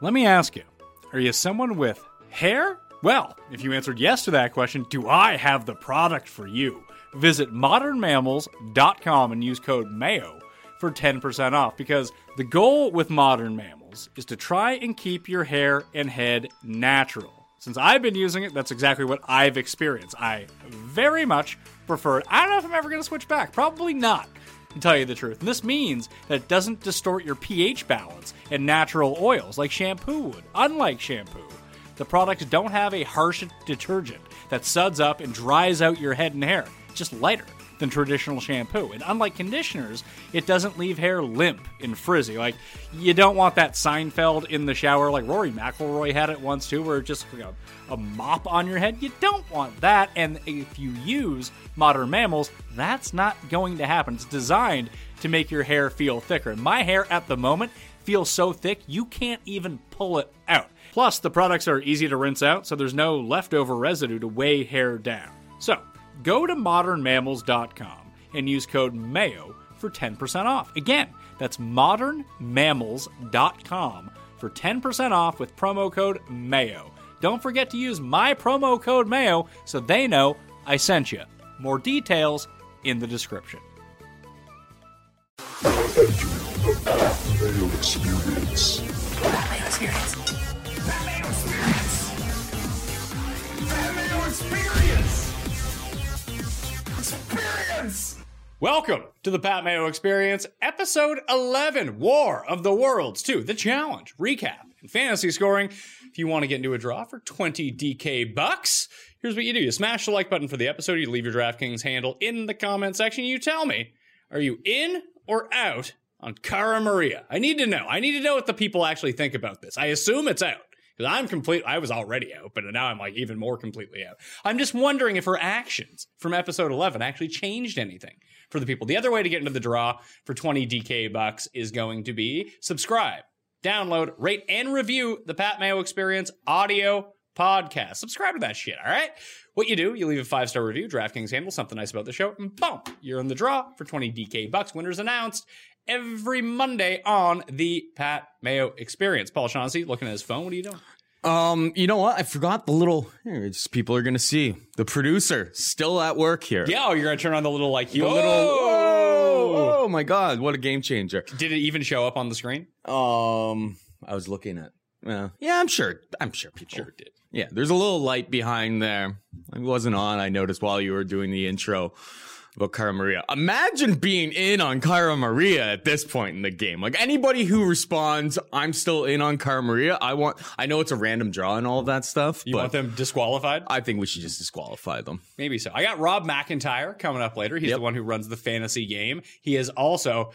Let me ask you are you someone with hair? Well, if you answered yes to that question, do I have the product for you? Visit modernmammals.com and use code MAYO for 10% off because the goal with modern mammals is to try and keep your hair and head natural. Since I've been using it, that's exactly what I've experienced. I very much prefer it. I don't know if I'm ever going to switch back. Probably not, to tell you the truth. And this means that it doesn't distort your pH balance and natural oils like shampoo would. Unlike shampoo, the products don't have a harsh detergent that suds up and dries out your head and hair. It's just lighter than traditional shampoo. And unlike conditioners, it doesn't leave hair limp and frizzy. Like, you don't want that Seinfeld in the shower, like Rory McIlroy had it once too, where it's just a, a mop on your head. You don't want that. And if you use modern mammals, that's not going to happen. It's designed to make your hair feel thicker. My hair at the moment feels so thick, you can't even pull it out. Plus, the products are easy to rinse out, so there's no leftover residue to weigh hair down. So, go to modernmammals.com and use code MAYO for 10% off. Again, that's modernmammals.com for 10% off with promo code MAYO. Don't forget to use my promo code MAYO so they know I sent you. More details in the description. Experience. Experience. Experience. Welcome to the Pat Mayo Experience, episode 11 War of the Worlds 2, the challenge, recap, and fantasy scoring. If you want to get into a draw for 20 DK bucks, here's what you do you smash the like button for the episode, you leave your DraftKings handle in the comment section, you tell me, are you in or out on Cara Maria? I need to know. I need to know what the people actually think about this. I assume it's out. Because I'm complete, I was already out, but now I'm like even more completely out. I'm just wondering if her actions from episode 11 actually changed anything for the people. The other way to get into the draw for 20 DK bucks is going to be subscribe, download, rate, and review the Pat Mayo Experience audio podcast. Subscribe to that shit, all right? What you do, you leave a five star review, DraftKings handle, something nice about the show, and boom, you're in the draw for 20 DK bucks. Winners announced every Monday on the Pat Mayo Experience. Paul Shaughnessy looking at his phone. What are you doing? Um, you know what? I forgot the little. Here, it's people are gonna see the producer still at work here. Yeah, oh, you're gonna turn on the little like the Whoa! little. Oh, oh my god! What a game changer. Did it even show up on the screen? Um, I was looking at. Yeah, I'm sure. I'm sure people. Sure did. Yeah, there's a little light behind there. It wasn't on. I noticed while you were doing the intro about Cara Maria. Imagine being in on Cara Maria at this point in the game. Like anybody who responds, "I'm still in on Cara Maria." I want. I know it's a random draw and all of that stuff, You but want them disqualified? I think we should just disqualify them. Maybe so. I got Rob McIntyre coming up later. He's Yep. the one who runs the fantasy game. He is also.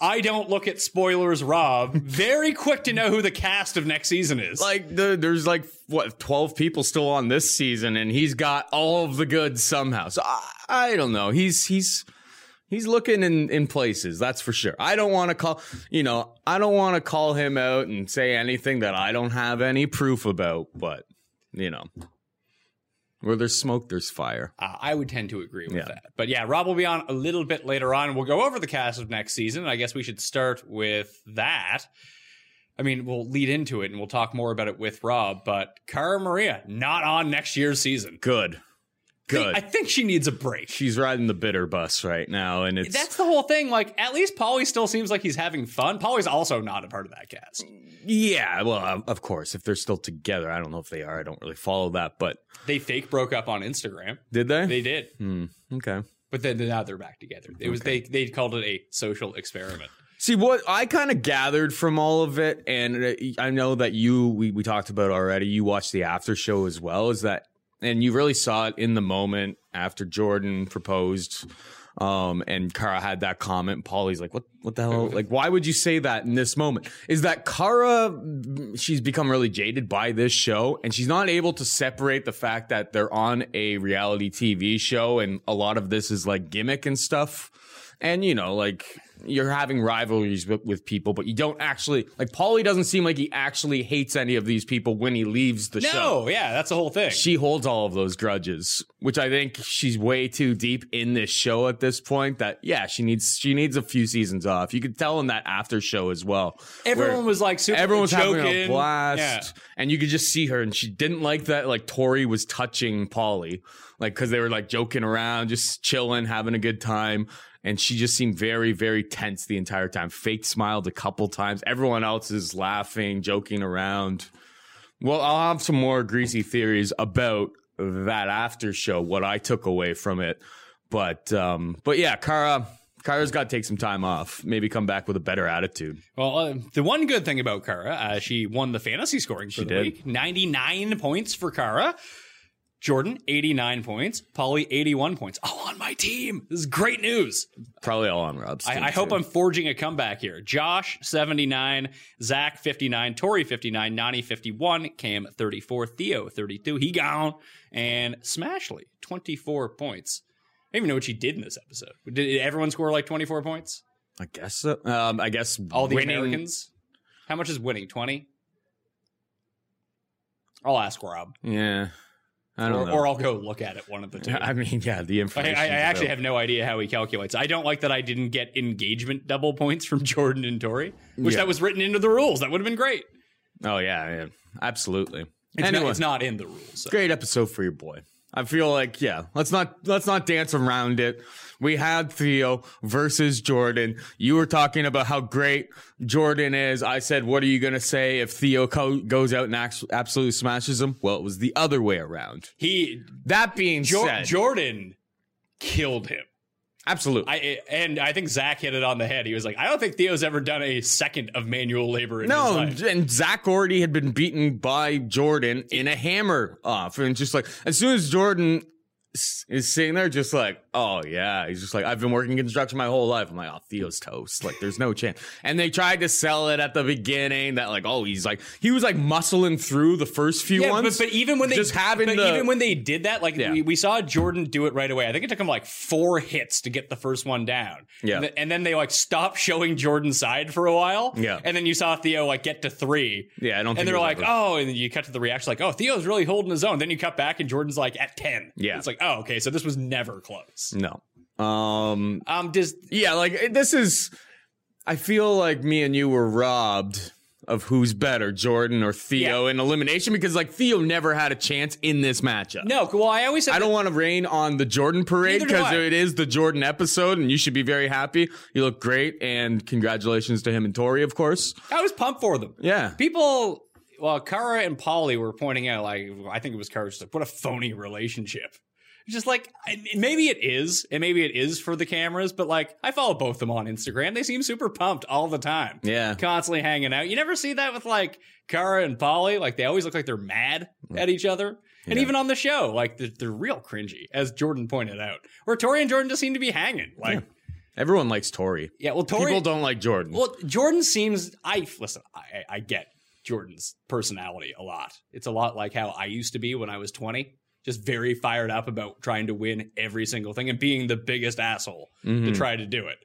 I don't look at spoilers, Rob. Very quick to know who the cast of next season is. like the there's like what 12 people still on this season and he's got all of the goods somehow so i, I don't know he's he's he's looking in in places that's for sure i don't want to call you know i don't want to call him out and say anything that i don't have any proof about but you know where there's smoke there's fire Uh, I would tend to agree with Yeah. that. But yeah, Rob will be on a little bit later on. We'll go over the cast of next season. I guess we should start with that. I mean, we'll lead into it and we'll talk more about it with Rob. But Cara Maria, not on next year's season. good good I think she needs a break. she's riding the bitter bus right now and it's That's the whole thing. Like, at least Paulie still seems like he's having fun. Paulie's also not a part of that cast. yeah well of- course if they're still together i don't know if they are i don't really follow that but They fake broke up on Instagram. did they They did, Hmm, okay but then now they're back together. It was they they called it a social experiment. See what I kind of gathered from all of it, and uh, I know that you we, we talked about already. You watched the after show as well. Is that and you really saw it in the moment after Jordan proposed, um, and Cara had that comment. Paulie's like, "What? What the hell? Like, why would you say that in this moment?" Is that Cara? She's become really jaded by this show, and she's not able to separate the fact that they're on a reality TV show, and a lot of this is like gimmick and stuff. And you know, like you're having rivalries with, with people, but you don't actually like. Paulie doesn't seem like he actually hates any of these people when he leaves the show. No, yeah, that's the whole thing. She holds all of those grudges, which I think she's way too deep in this show at this point. That yeah, she needs she needs a few seasons off. You could tell in that after show as well. Everyone was like super everyone was joking. having a blast, Yeah. and you could just see her, and she didn't like that. Like Tori was touching Paulie, like because they were like joking around, just chilling, having a good time. And she just seemed very, very tense the entire time. Fake smiled a couple times. Everyone else is laughing, joking around. Well, I'll have some more greasy theories about that after show, what I took away from it. But um, but yeah, Cara Cara's got to take some time off. Maybe come back with a better attitude. Well, uh, the one good thing about Cara, uh, she won the fantasy scoring for the did. week. 99 points for Cara. Jordan, 89 points. Paulie, 81 points. All on my team. This is great news. Probably all on Rob's. team, I, I hope. I'm forging a comeback here. Josh, 79. Zach, 59. Tori, 59. Nany, 51. Kam, 34. Theo, 32. He gone. And Smashley, 24 points. I don't even know what she did in this episode. Did everyone score like 24 points? I guess so. Um, I guess All the winning, Americans? How much is winning? 20? I'll ask Rob. Yeah, I don't Or, know. or I'll go look at it, one of the two. I mean, yeah, the I, information. I, I actually have no idea how he calculates. I don't like that I didn't get engagement double points from Jordan and Tori, which Yeah. that was written into the rules. That would have been great. Oh yeah, yeah, absolutely. It's, anyway, not, it's not in the rules. so. great episode for your boy. I feel like yeah, let's not let's not dance around it. We had Theo versus Jordan. You were talking about how great Jordan is. I said, "What are you gonna say if Theo co- goes out and absolutely smashes him?" Well, it was the other way around. He That being said, Jordan killed him. Absolutely. I and I think Zach hit it on the head. He was like, I don't think Theo's ever done a second of manual labor in his No, and Zach already had been beaten by Jordan in a hammer off, and just like as soon as Jordan is sitting there, just like, oh yeah, he's just like, I've been working construction my whole life. I'm like, oh, Theo's toast. Like, there's no chance. And they tried to sell it at the beginning that like, oh, he's like, he was like muscling through the first few Yeah, ones. but, but even when they just having but the even when they did that, like Yeah. we, we saw Jordan do it right away. I think it took him like four hits to get the first one down. Yeah. and, th- and then they like stopped showing Jordan's side for a while. Yeah. and then you saw Theo like get to three. Yeah, I don't think And they're like, ever- oh, and then you cut to the reaction, like, oh, Theo's really holding his own. Then you cut back, and Jordan's like at ten. Yeah. it's like, oh, okay, so this was never close. no, um, Um, does yeah, like this is. I feel like me and you were robbed of who's better, Jordan or Theo, in elimination because like Theo never had a chance in this matchup. no? Well, I always said I don't want to rain on the Jordan parade because it is the Jordan episode, and you should be very happy. You look great, and congratulations to him and Tori, of course. I was pumped for them. Yeah, People, well, Cara and Paulie were pointing out, like, I think it was Cara, just like, what a phony relationship. Just like, maybe it is, and maybe it is for the cameras, but like, I follow both of them on Instagram. They seem super pumped all the time. Yeah. Constantly hanging out. You never see that with like Cara and Paulie. Like, they always look like they're mad at each other. And Yeah. even on the show, like, they're, they're real cringy, as Jordan pointed out. Where Tori and Jordan just seem to be hanging. Like, yeah, everyone likes Tori. Yeah, well, Tori. People don't like Jordan. Well, Jordan seems. I listen. I, I get Jordan's personality a lot. It's a lot like how I used to be when I was twenty, just very fired up about trying to win every single thing and being the biggest asshole to mm-hmm. try to do it.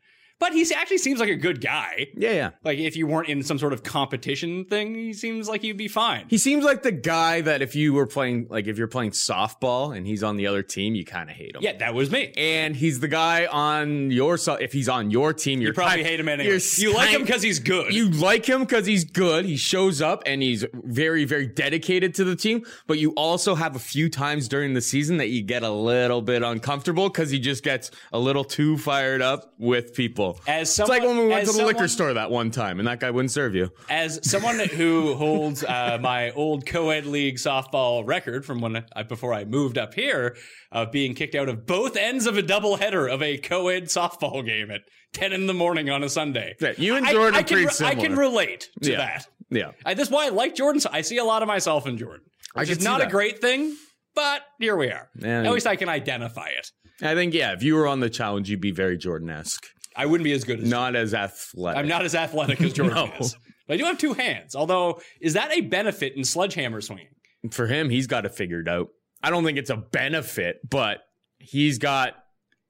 But he actually seems like a good guy. yeah, yeah. Like if you weren't in some sort of competition thing, he seems like he'd be fine. He seems like the guy that if you were playing, like if you're playing softball and he's on the other team, you kind of hate him. yeah, that was me. And he's the guy on your so if he's on your team, you're You probably kind- hate him anyway. You like him because he's good. You like him because he's good. He shows up and he's very, very dedicated to the team. But you also have a few times during the season that you get a little bit uncomfortable because he just gets a little too fired up with people. As it's like when we went to the liquor someone- store that one time and that guy wouldn't serve you. as someone who holds uh, my old co-ed league softball record from when I, before I moved up here, of being kicked out of both ends of a doubleheader of a co-ed softball game at ten in the morning on a Sunday. Yeah, you and I- Jordan I, are can, re- I can relate to Yeah. that. Yeah. I, that's why I like Jordan. So I see a lot of myself in Jordan, I which is not a great thing, but here we are. At least I can identify it. I think, yeah, if you were on the challenge, you'd be very Jordan esque. I wouldn't be as good as Not as athletic. I'm not as athletic as Jordan No. is. But I do have two hands. Although, is that a benefit in sledgehammer swinging? For him, he's got it figured out. I don't think it's a benefit, but he's got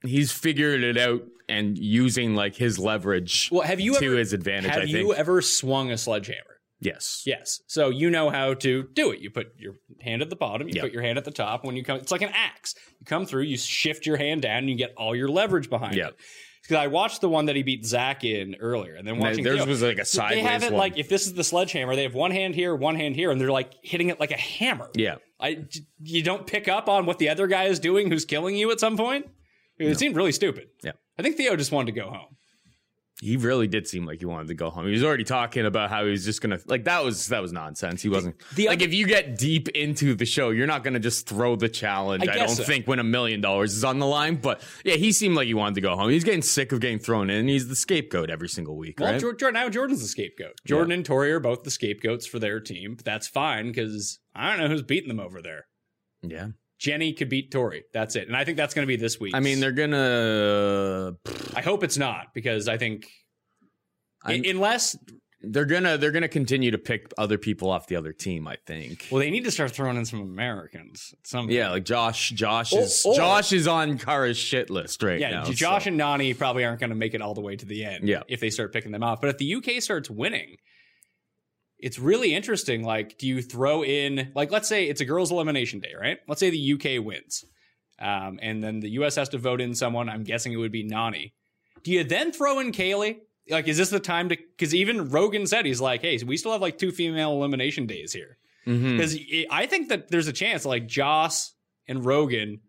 he's figured it out and using like his leverage Well, have you to ever, his advantage. have I you ever swung a sledgehammer? Yes. Yes. So you know how to do it. You put your hand at the bottom, you Yep. put your hand at the top. When you come, it's like an axe. You come through, you shift your hand down, and you get all your leverage behind Yep. it. Because I watched the one that he beat Zach in earlier, and then No, watching theirs Theo. was like a So They have sideways it one. like if this is the sledgehammer, they have one hand here, one hand here, and they're like hitting it like a hammer. Yeah. I, you don't pick up on what the other guy is doing, who's killing you at some point. It seemed really stupid. Yeah. I think Theo just wanted to go home. He really did seem like he wanted to go home. He was already talking about how he was just gonna like that was that was nonsense. He wasn't the like other- if you get deep into the show, you're not gonna just throw the challenge. I I, don't so. think when a million dollars is on the line. But yeah, he seemed like he wanted to go home. He's getting sick of getting thrown in. He's the scapegoat every single week, Well, right? Now Jordan's the scapegoat. Jordan and Tori are both the scapegoats for their team. But that's fine because I don't know who's beating them over there. yeah. Jenny could beat Tori. That's it. And I think that's going to be this week. I mean, they're gonna I hope it's not because I think I'm- unless they're gonna they're gonna continue to pick other people off the other team. I think. well, they need to start throwing in some Americans. Some Yeah, like Josh. Josh Or- is or- Josh is on Cara's shit list right now. yeah. now. Josh so- and Nany probably aren't going to make it all the way to the end. Yeah. if they start picking them off. But if the UK starts winning. It's really interesting. Like, do you throw in, like, let's say it's a girls' elimination day, right? Let's say the UK wins. Um, and then the US has to vote in someone. I'm guessing it would be Nany. Do you then throw in Kaylee? Like, is this the time to? Because even Rogan said he's like, hey, we still have like two female elimination days here. Because I think that there's a chance like Joss and Rogan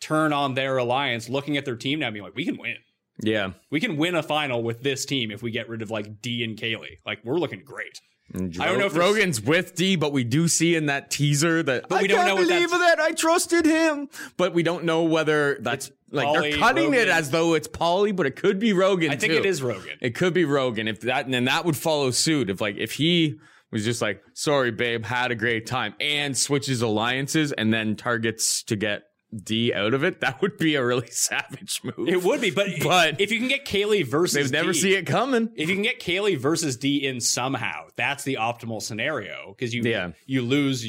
turn on their alliance, looking at their team now, and being like, we can win. Yeah. We can win a final with this team if we get rid of like D and Kaylee. Like, we're looking great. I don't know if Rogan's with D, but we do see in that teaser that But we I don't can't know believe that I trusted him. But we don't know whether that's like Paulie, they're cutting it as though it's Paulie, but it could be Rogan. I think too. it is Rogan. It could be Rogan. If that and then that would follow suit. If like if he was just like, sorry, babe, had a great time, and switches alliances and then targets to get D out of it, that would be a really savage move. It would be, but, But- if you can get Kaylee versus They'd never D, see it coming. If you can get Kaylee versus D in somehow, that's the optimal scenario because you Yeah. you lose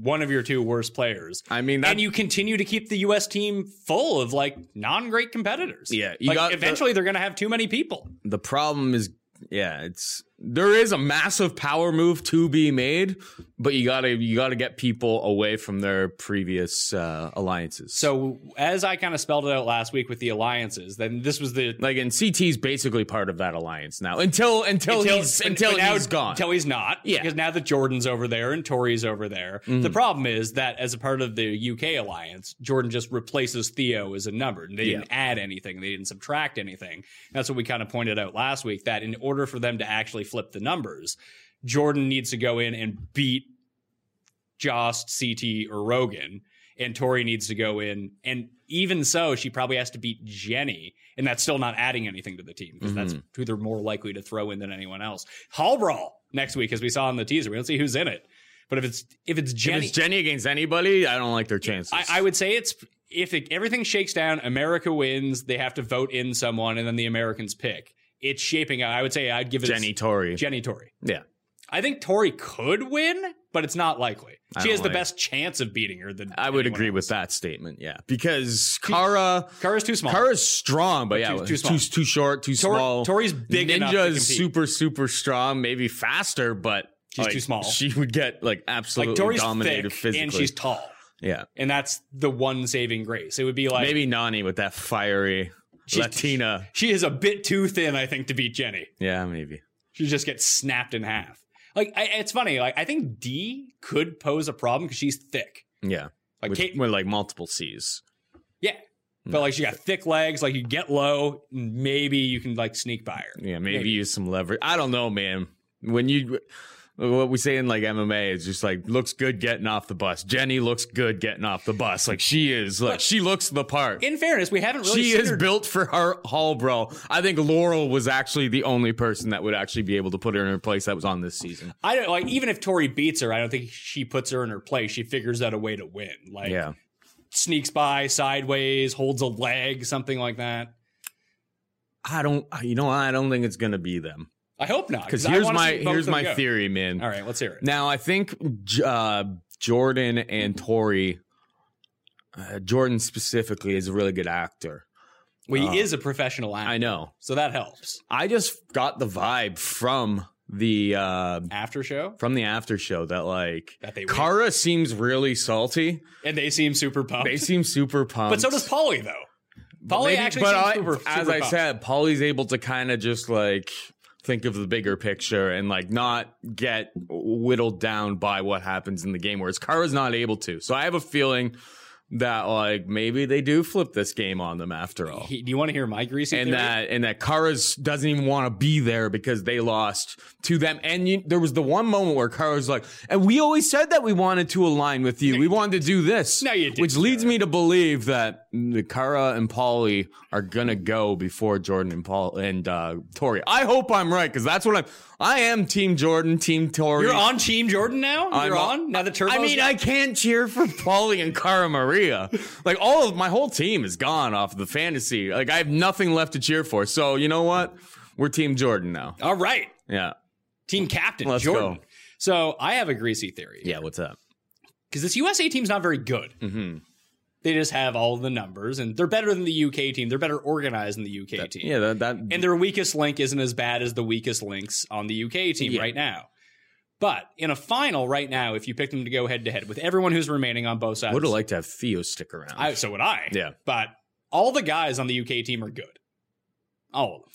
one of your two worst players. I mean, that, and you continue to keep the U.S. team full of like non-great competitors. Yeah, you like got the- eventually they're going to have too many people. the problem is yeah it's there is a massive power move to be made but you gotta you gotta get people away from their previous uh alliances So as I kind of spelled it out last week with the alliances, then this was the like and ct's basically part of that alliance now until until, he's until but now- he's gone Until he's not. Yeah. Because now that Jordan's over there and Tori's over there. Mm-hmm. The problem is that as a part of the UK alliance, Jordan just replaces Theo as a number. And they Yeah. didn't add anything. They didn't subtract anything. That's what we kind of pointed out last week, that in order for them to actually flip the numbers, Jordan needs to go in and beat Joss, CT, or Rogan. And Tori needs to go in. And even so, she probably has to beat Jenny. And that's still not adding anything to the team because that's Mm-hmm. who they're more likely to throw in than anyone else. Hall Brawl next week, as we saw in the teaser. We don't see who's in it. But if it's if it's if Jenny, it's jenny against anybody i don't like their chances I, I would say it's if it, everything shakes down, America wins. They have to vote in someone, and then the Americans pick. It's shaping out. I would say I'd give it jenny Tori. Jenny Tori. yeah I think Tori could win, but it's not likely. I She has the like- best chance of beating her than i would agree else. with that statement yeah because cara Cara's too small. Cara's strong, but yeah, too- too, too small. too, short, too Tor- small. Tori's big enough to Ninja is compete. super, super strong, maybe faster, but She's like, too small. She would get like absolutely like Tori's dominated physically. and she's tall, yeah, and that's the one saving grace. It would be like maybe Nany with that fiery She's- Latina. she is a bit too thin, I think, to beat Jenny. Yeah, maybe. She just gets snapped in half. Like I, it's funny. Like I think D could pose a problem because she's thick. Yeah, Like with, Kate, with like multiple C's. yeah, but like she got thick legs. Like you get low, and maybe you can like sneak by her. Yeah, maybe, Maybe. use some leverage. I don't know, man. When you what we say in like MMA is just like looks good getting off the bus. Jenny looks good getting off the bus. Like she is. Like she looks the part. In fairness, we haven't really. she is her- built for her hall, bro. I think Laurel was actually the only person that would actually be able to put her in her place that was on this season. I don't like even if Tori beats her, I don't think she puts her in her place. She figures out a way to win. Like Yeah. sneaks by sideways, holds a leg, something like that. I don't you know I don't think it's gonna be them. I hope not. Because here's my here's my go. theory, man. All right, let's hear it. Now I think uh, Jordan and Tori, uh, Jordan specifically, is a really good actor. Well, he is a professional actor. I know. So that helps. I just got the vibe from the uh After show, from the after show that like That they win. Cara seems really salty. and they seem super pumped. They seem super pumped. but so does Paulie, though. Paulie actually but seems I- super, as super I said, Paulie's able to kind of just like think of the bigger picture and like not get whittled down by what happens in the game, whereas Cara's not able to. So I have a feeling that like maybe they do flip this game on them after all. He- do you want to hear my greasy and theory? that and that Cara's doesn't even want to be there because they lost to them. And you, there was the one moment where Cara's like, "And we always said that we wanted to align with you. We wanted to do this." No, you didn't, Which leads me to believe that the Cara and Paulie are gonna go before Jordan and Paul and uh, Tori. I hope I'm right because that's what I'm. I am Team Jordan, Team Tori. You're on Team Jordan now. I'm You're on- on now. The Turbo's I mean, I can't cheer for Paulie and Cara Maria. Like all of my whole team is gone off the fantasy. Like I have nothing left to cheer for. So you know what? We're Team Jordan now. all right. Yeah. Team captain Let's Jordan. go. So I have a greasy theory. Yeah. What's up? because this USA team's not very good. Mm-hmm. They just have all the numbers, and they're better than the UK team. They're better organized than the UK team. Yeah. That. that and their weakest link isn't as bad as the weakest links on the UK team Yeah. right now. But in a final right now, if you pick them to go head to head with everyone who's remaining on both sides, would have liked to have Theo stick around. I, so would I. Yeah. But all the guys on the UK team are good. All of them.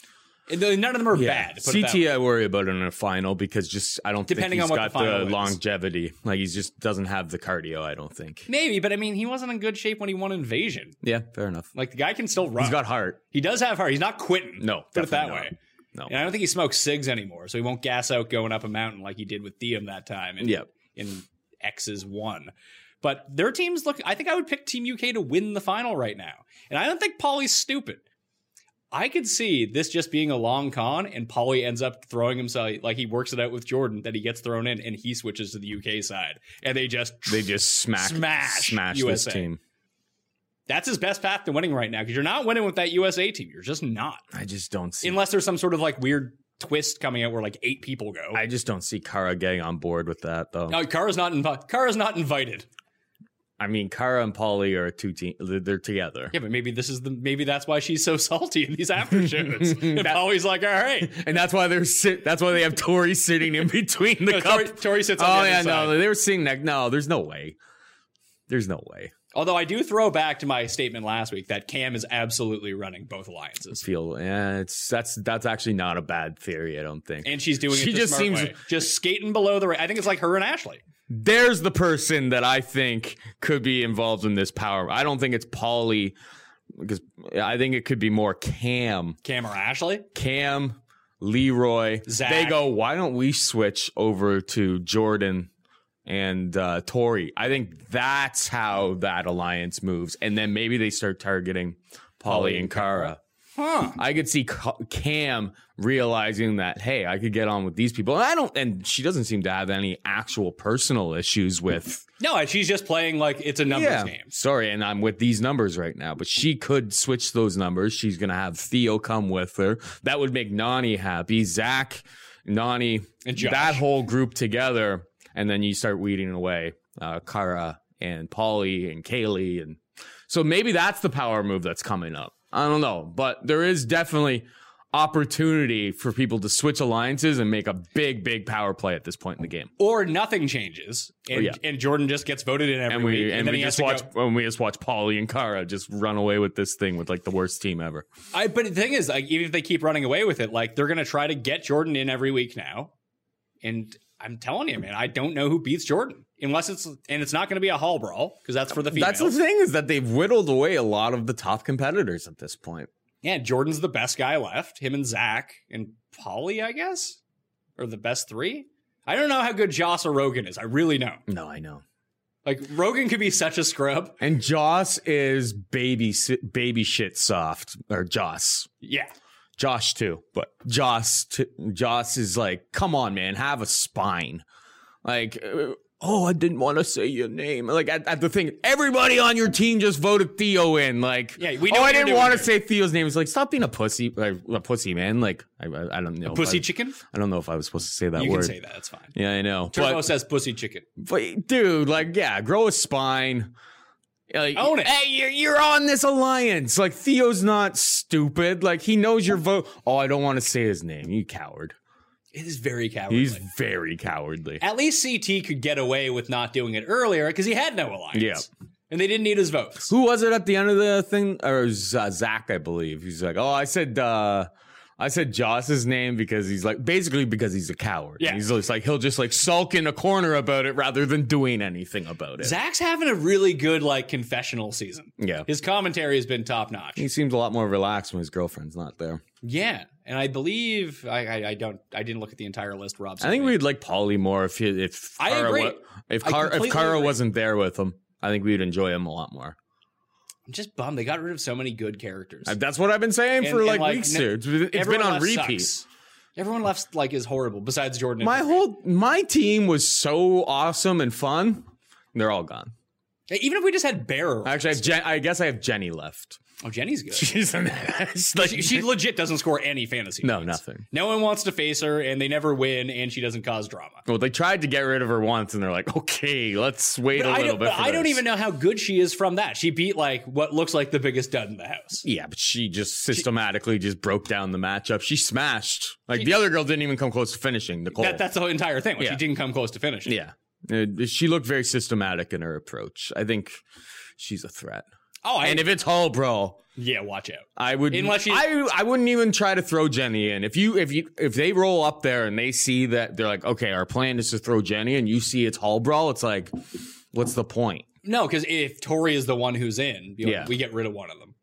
None of them are bad. it that CT. I worry about in a final because just I don't Depending think on he's what the got the, is. longevity. Like he just doesn't have the cardio. I don't think. Maybe, but I mean, he wasn't in good shape when he won Invasion. Yeah. Fair enough. Like the guy can still run. He's got heart. he does have heart. He's not quitting. No, put it that definitely way. No. And I don't think he smokes cigs anymore, so he won't gas out going up a mountain like he did with Diem that time. In, Yep. in X's one. But their teams look. I think I would pick Team UK to win the final right now, and I don't think Paulie's stupid. I could see this just being a long con, and Paulie ends up throwing himself like he works it out with Jordan that he gets thrown in, and he switches to the UK side, and they just They just smack Smash smash USA. this team. that's his best path to winning right now because you're not winning with that USA team. You're just not, I just don't see. unless there's some sort of like weird twist coming out where like eight people go. I just don't see Cara getting on board with that though. no, Cara's not invited. Cara's not invited. I mean, Cara and Paulie are two team. They're together, Yeah, but maybe this is the maybe that's why she's so salty in these after shows. and Paulie's like, all right. and that's why they're sit. That's why they have Tori sitting in between the No. Tori, Tori sits on oh the yeah, side. no, they were sitting next. No, there's no way. There's no way. Although I do throw back to my statement last week that Kam is absolutely running both alliances. Feel yeah, it's that's that's actually not a bad theory. I don't think. And she's doing She just seems- way. just skating below the. ra- I think it's like her and Ashley. There's the person that I think could be involved in this power. I don't think it's Paulie because I think it could be more Kam. Kam or Ashley. Kam, Leroy. Zach. They go, why don't we switch over to Jordan and uh, Tori? I think that's how that alliance moves. And then maybe they start targeting Paulie and Cara. Huh. I could see Kam realizing that, hey, I could get on with these people. And I don't, and she doesn't seem to have any actual personal issues with, No, she's just playing like it's a numbers game. sorry, and I'm with these numbers right now, but she could switch those numbers. She's going to have Theo come with her. That would make Nany happy. Zach, Nany, And Josh. that whole group together. And then you start weeding away uh, Cara and Paulie and Kaylee. And so maybe that's the power move that's coming up. I don't know, but there is definitely opportunity for people to switch alliances and make a big, big power play at this point in the game. Or nothing changes, and, Oh, yeah. and Jordan just gets voted in every and we week, and, then we just watch go- and we just watch Paulie and Cara just run away with this thing with like the worst team ever. I, but the thing is, like, even if they keep running away with it, like they're gonna try to get Jordan in every week now. And I'm telling you, man, I don't know who beats Jordan unless it's and it's not gonna be a hall brawl because that's for the females. That's the thing is that they've whittled away a lot of the top competitors at this point. Yeah, Jordan's the best guy left. Him and Zach and Paulie, I guess, are the best three. I don't know how good Joss or Rogan is. I really know. No, I know. Like Rogan could be such a scrub. And Joss is baby baby shit soft or Joss. Yeah. Josh too, but Joss t- Joss is like, come on, man, have a spine. Like, uh, oh, I didn't want to say your name. Like at, at the thing, everybody on your team just voted Theo in. Like, Yeah, we know oh, I didn't want to say Theo's name. It's like, stop being a pussy, like, a pussy, man. Like, I, I, I don't know. if Pussy I, chicken? I don't know if I was supposed to say that you word. can say that. It's fine. Yeah, I know. Turbo But, says pussy chicken. but dude, like, yeah, grow a spine. Like, Own it. Hey, you're, you're on this alliance. Like Theo's not stupid. Like he knows your vote. Oh, I don't want to say his name. You coward. It is very cowardly. He's very cowardly. At least CT could get away with not doing it earlier because he had no alliance. Yeah. And they didn't need his votes. Who was it at the end of the thing? Or was, uh, Zach, I believe. He's like, oh, I said, uh, I said Joss's name because he's like basically because he's a coward. Yeah. he's just like he'll just like sulk in a corner about it rather than doing anything about it. Zach's having a really good like confessional season. Yeah, His commentary has been top notch. he seems a lot more relaxed when his girlfriend's not there. Yeah, and I believe I, I, I don't I didn't look at the entire list. Rob, I think we'd like Paulie more if he, if I Cara agree. wa- if Car- if Cara agree. wasn't there with him, I think we'd enjoy him a lot more. I'm just bummed they got rid of so many good characters. That's what I've been saying And- for like, like, weeks n- here. It's, been on repeat. sucks. Everyone left like is horrible. Besides Jordan. and My whole my team was so awesome and fun. They're all gone. even if we just had Bearer. Actually, I, have Jen- I guess I have Jenny left. Oh, Jenny's good. She's an like, she, she legit doesn't score any fantasy. no points. nothing. No one wants to face her, and they never win, and she doesn't cause drama. Well, they tried to get rid of her once, and they're like, okay, let's wait But a I little bit. but for I don't even know how good she is from that. She beat like what looks like the biggest dud in the house. Yeah, but she just systematically just broke down the matchup. She smashed. Like the other girl didn't even come close to finishing. Nicole. That, that's the entire thing. Like, Yeah. She didn't come close to finishing. yeah, Uh, she looked very systematic in her approach. I think she's a threat. Oh, I, And if it's Hull, bro, yeah, watch out. I would Unless you- I I wouldn't even try to throw Jenny in. If you if you if they roll up there and they see that they're like, okay, our plan is to throw Jenny, and you see it's Hall Brawl, it's like, what's the point? No, because if Tori is the one who's in, Yeah. we get rid of one of them.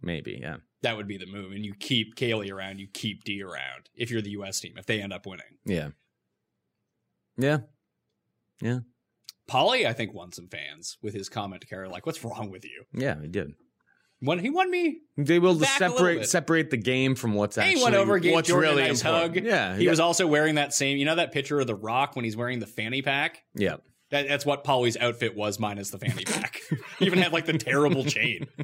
Maybe, yeah, That would be the move, and you keep Kaylee around. You keep D around. If you're the U.S. team, if they end up winning, yeah, yeah, yeah. Paulie, I think, won some fans with his comment to Cara, like, "What's wrong with you?" Yeah, he did. When he won me, They will separate separate the game from what's actually he went over, gave what's Jordan really a nice important. hug. Yeah, he yeah, was also wearing that same. You know that picture of the Rock when he's wearing the fanny pack. yeah. That, that's what Paulie's outfit was, minus the fanny pack. he even had like the terrible chain.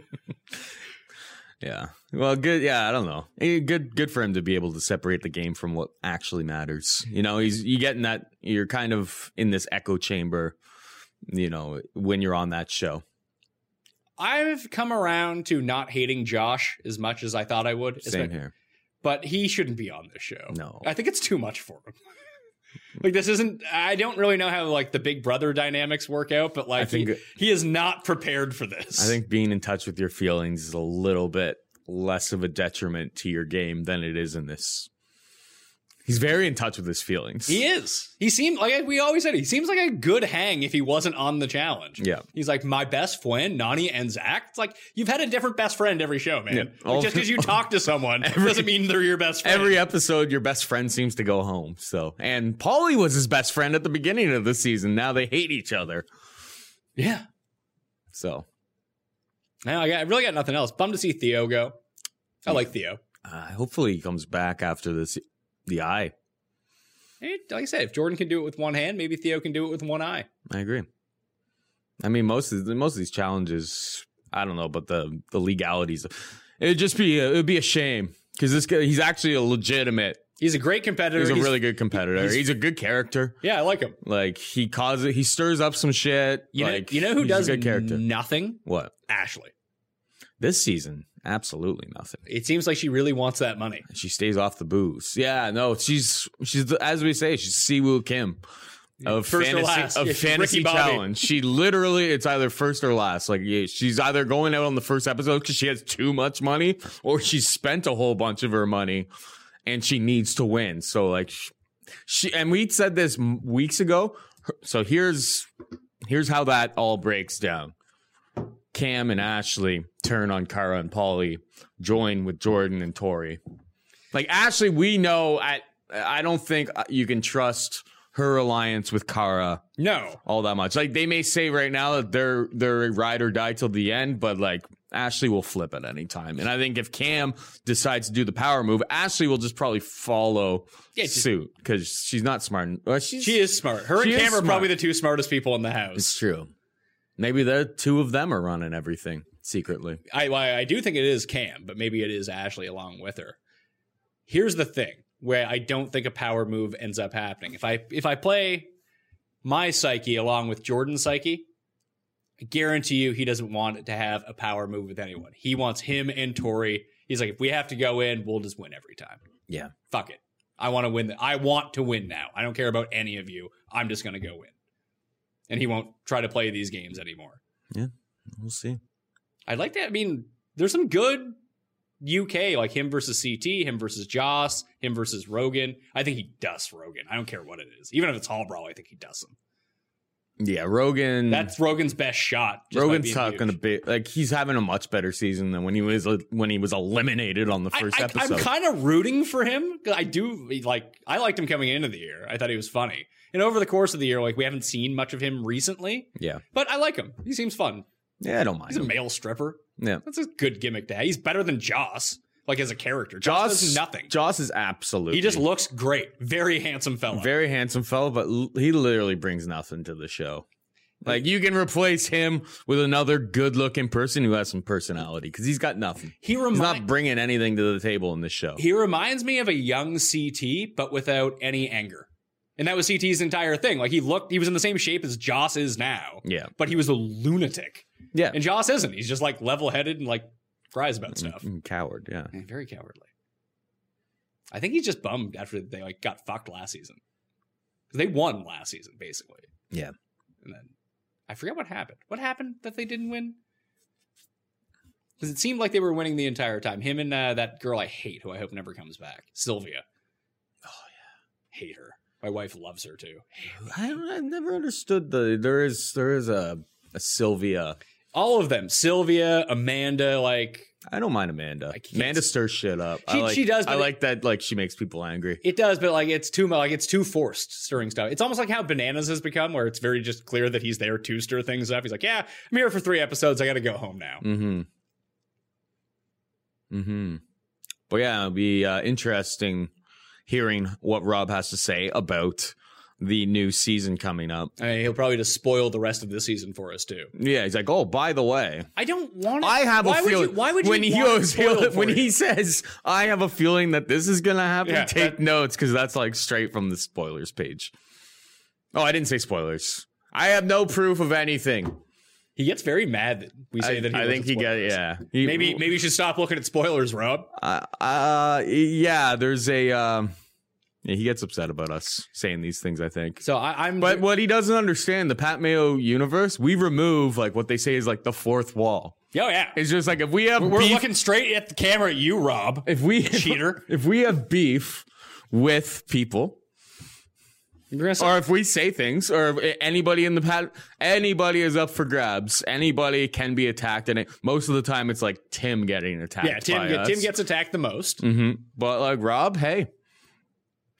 Yeah. Well, good. Yeah, I don't know. Eh, Good. Good for him to be able to separate the game from what actually matters. You know, he's you getting that. You're kind of in this echo chamber. You know, when you're on that show. I've come around to not hating Josh as much as I thought I would. Same here. But he shouldn't be on this show. No. I think it's too much for him. like this isn't I don't really know how like the big brother dynamics work out, but like think- he, he is not prepared for this. I think being in touch with your feelings is a little bit less of a detriment to your game than it is in this. He's very in touch with his feelings. he is. He seemed like we always said he seems like a good hang if he wasn't on the challenge. Yeah. He's like my best friend, Nany and Zach. It's like you've had a different best friend every show, man. Yeah. Like, just because you talk to someone doesn't mean they're your best friend. Every episode, your best friend seems to go home. So, and Paulie was his best friend at the beginning of the season. Now they hate each other. yeah. So, Now I, got, I really got nothing else. Bummed to see Theo go. I like Theo. uh, hopefully, he comes back after this. The eye. Hey, like I said, if Jordan can do it with one hand, maybe Theo can do it with one eye. I agree. I mean, most of the, most of these challenges, I don't know, but the the legalities, it'd just be a, it'd be a shame because this guy, he's actually a legitimate. He's a great competitor. He's a really good competitor. he's- He's, a good character. yeah, I like him. Like he causes, he stirs up some shit. You like know, you know who does good character? nothing? what Ashley. this season? Absolutely nothing. It seems like she really wants that money. She stays off the booze. Yeah, no, she's she's as we say, she's Siwoo Kim of First or fantasy last. of Yeah, fantasy challenge. She literally, it's either first or last. Like yeah, she's either going out on the first episode because she has too much money, or she's spent a whole bunch of her money and she needs to win. So like she and we said this weeks ago. So here's here's how that all breaks down. Kam and Ashley turn on Cara and Paulie, join with Jordan and Tori. Like Ashley, we know at I don't think you can trust her alliance with Cara No. all that much. Like they may say right now that they're they're a ride or die till the end, but like Ashley will flip at any time. And I think if Kam decides to do the power move, Ashley will just probably follow Yeah, just- suit because she's not smart. Well, she's, She is smart. Her and Kam are probably the two smartest people in the house. It's true. Maybe the two of them are running everything secretly. I, I I do think it is Kam, but maybe it is Ashley along with her. Here's the thing where I don't think a power move ends up happening. If I if I play my psyche along with Jordan's psyche, I guarantee you he doesn't want to have a power move with anyone. He wants him and Tori. He's like, if we have to go in, we'll just win every time. Yeah. Fuck it. I want to win. The, I want to win now. I don't care about any of you. I'm just going to go win. And he won't try to play these games anymore. Yeah, we'll see. I'd like that. I mean, there's some good UK, like him versus CT, him versus Joss, him versus Rogan. I think he dusts Rogan. I don't care what it is. Even if it's Hall Brawl, I think he does him. Yeah, Rogan. That's Rogan's best shot. Rogan's being not huge. going to be like he's having a much better season than when he was uh, when he was eliminated on the first I, episode. I'm kind of rooting for him 'cause I do like. I liked him coming into the year. I thought he was funny, and over the course of the year, like we haven't seen much of him recently. yeah, But I like him. He seems fun. yeah, I don't mind. He's a male stripper. Yeah, That's a good gimmick to have. He's better than Joss, like as a character. Joss, Joss does nothing. Joss is absolutely he just looks great. Very handsome fella. very handsome fellow, but l- he literally brings nothing to the show. Like you can replace him with another good-looking person who has some personality because he's got nothing. he He's not bringing anything to the table in this show. he reminds me of a young CT, but without any anger. And that was CT's entire thing. Like he looked, he was in the same shape as Joss is now. Yeah, But he was a lunatic. yeah, And Joss isn't. He's just like level headed and like cries about stuff. Mm, coward. Yeah, Yeah, very cowardly. I think he's just bummed after they like got fucked last season. Because they won last season, basically. Yeah. And then I forget what happened. What happened that they didn't win? Because it seemed like they were winning the entire time. Him and uh, that girl I hate, who I hope never comes back, Sylvia. Oh yeah, hate her. My wife loves her too. I, I've never understood the there is there is a a Sylvia. All of them, Sylvia, Amanda, like I don't mind Amanda. Amanda stirs shit up. She- I like, she does, I it- like that. Like she makes people angry. It does, but like it's too like it's too forced stirring stuff. It's almost like how bananas has become, where it's very just clear that he's there to stir things up. He's like, "Yeah, I'm here for three episodes. I got to go home now." Mm-hmm. Mm-hmm. But yeah, it'll be uh, interesting hearing what Rob has to say about the new season coming up. I mean, he'll probably just spoil the rest of this season for us too. Yeah, he's like, oh, by the way, I don't want. I have why a would feeling. You, why would you when he want it goes, spoiled for when you? he says, "I have a feeling that this is gonna happen," Yeah, take that- notes because that's like straight from the spoilers page. Oh, I didn't say spoilers. I have no proof of anything. he gets very mad that we say I, that. He I think at he got yeah. He- Maybe maybe you should stop looking at spoilers, Rob. Uh, uh, yeah, there's a. Um, yeah, he gets upset about us saying these things. I think. So I, I'm. But what he doesn't understand, the Pat Mayo universe, we remove like what they say is like the fourth wall. oh yeah, It's just like if we have we're beef, looking straight at the camera at you, Rob. if we Cheater. if we have beef with people, or if we say things, or anybody in the pat, anybody is up for grabs. Anybody can be attacked, and it, most of the time it's like Tim getting attacked. yeah, Tim. Get. Tim gets attacked the most. hmm But like Rob, hey,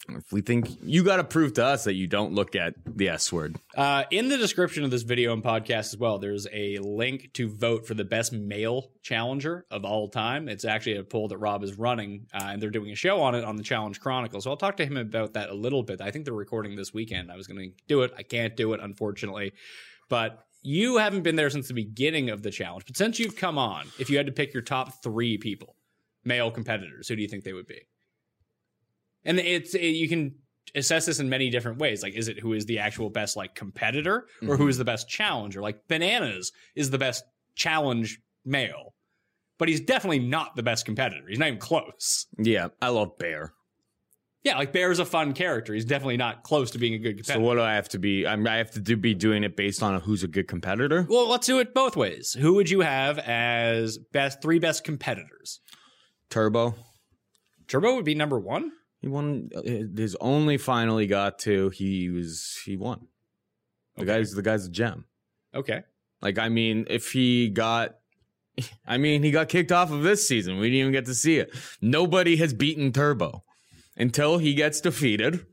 if we think you got to prove to us that you don't look at the S word. Uh, in the description of this video and podcast as well, there's a link to vote for the best male challenger of all time. It's actually a poll that Rob is running, uh, and they're doing a show on it on the Challenge Chronicle. So I'll talk to him about that a little bit. I think they're recording this weekend. I was going to do it. I can't do it, unfortunately. But you haven't been there since the beginning of the challenge. But since you've come on, if you had to pick your top three people, male competitors, who do you think they would be? And it's you can assess this in many different ways. Like, is it who is the actual best like competitor, or who is mm-hmm. the best challenger? Like, Bananas is the best challenge male, but he's definitely not the best competitor. He's not even close. Yeah, I love Bear. Yeah, like Bear's a fun character. He's definitely not close to being a good competitor. So what do I have to be? I'm, I have to do, be doing it based on who's a good competitor. well, let's do it both ways. Who would you have as best three best competitors? Turbo. Turbo would be number one. He won uh, his only final he got to. He was he won. The Okay. guy's the guy's a gem. Okay. Like I mean, if he got, I mean, he got kicked off of this season. We didn't even get to see it. Nobody has beaten Turbo until he gets defeated.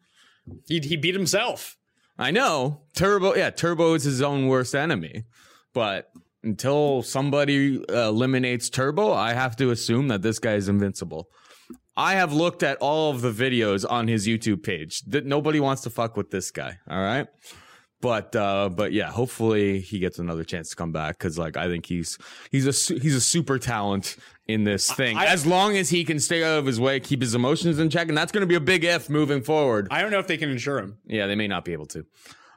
He he beat himself. I know Turbo. Yeah, Turbo is his own worst enemy, but until somebody uh, eliminates Turbo, I have to assume that this guy is invincible. I have looked at all of the videos on his YouTube page. That nobody wants to fuck with this guy. All right. But uh, but yeah, hopefully he gets another chance to come back because like I think he's he's a su- he's a super talent in this thing. I- as long as he can stay out of his way, keep his emotions in check, and that's going to be a big if moving forward. I don't know if they can insure him. Yeah, they may not be able to.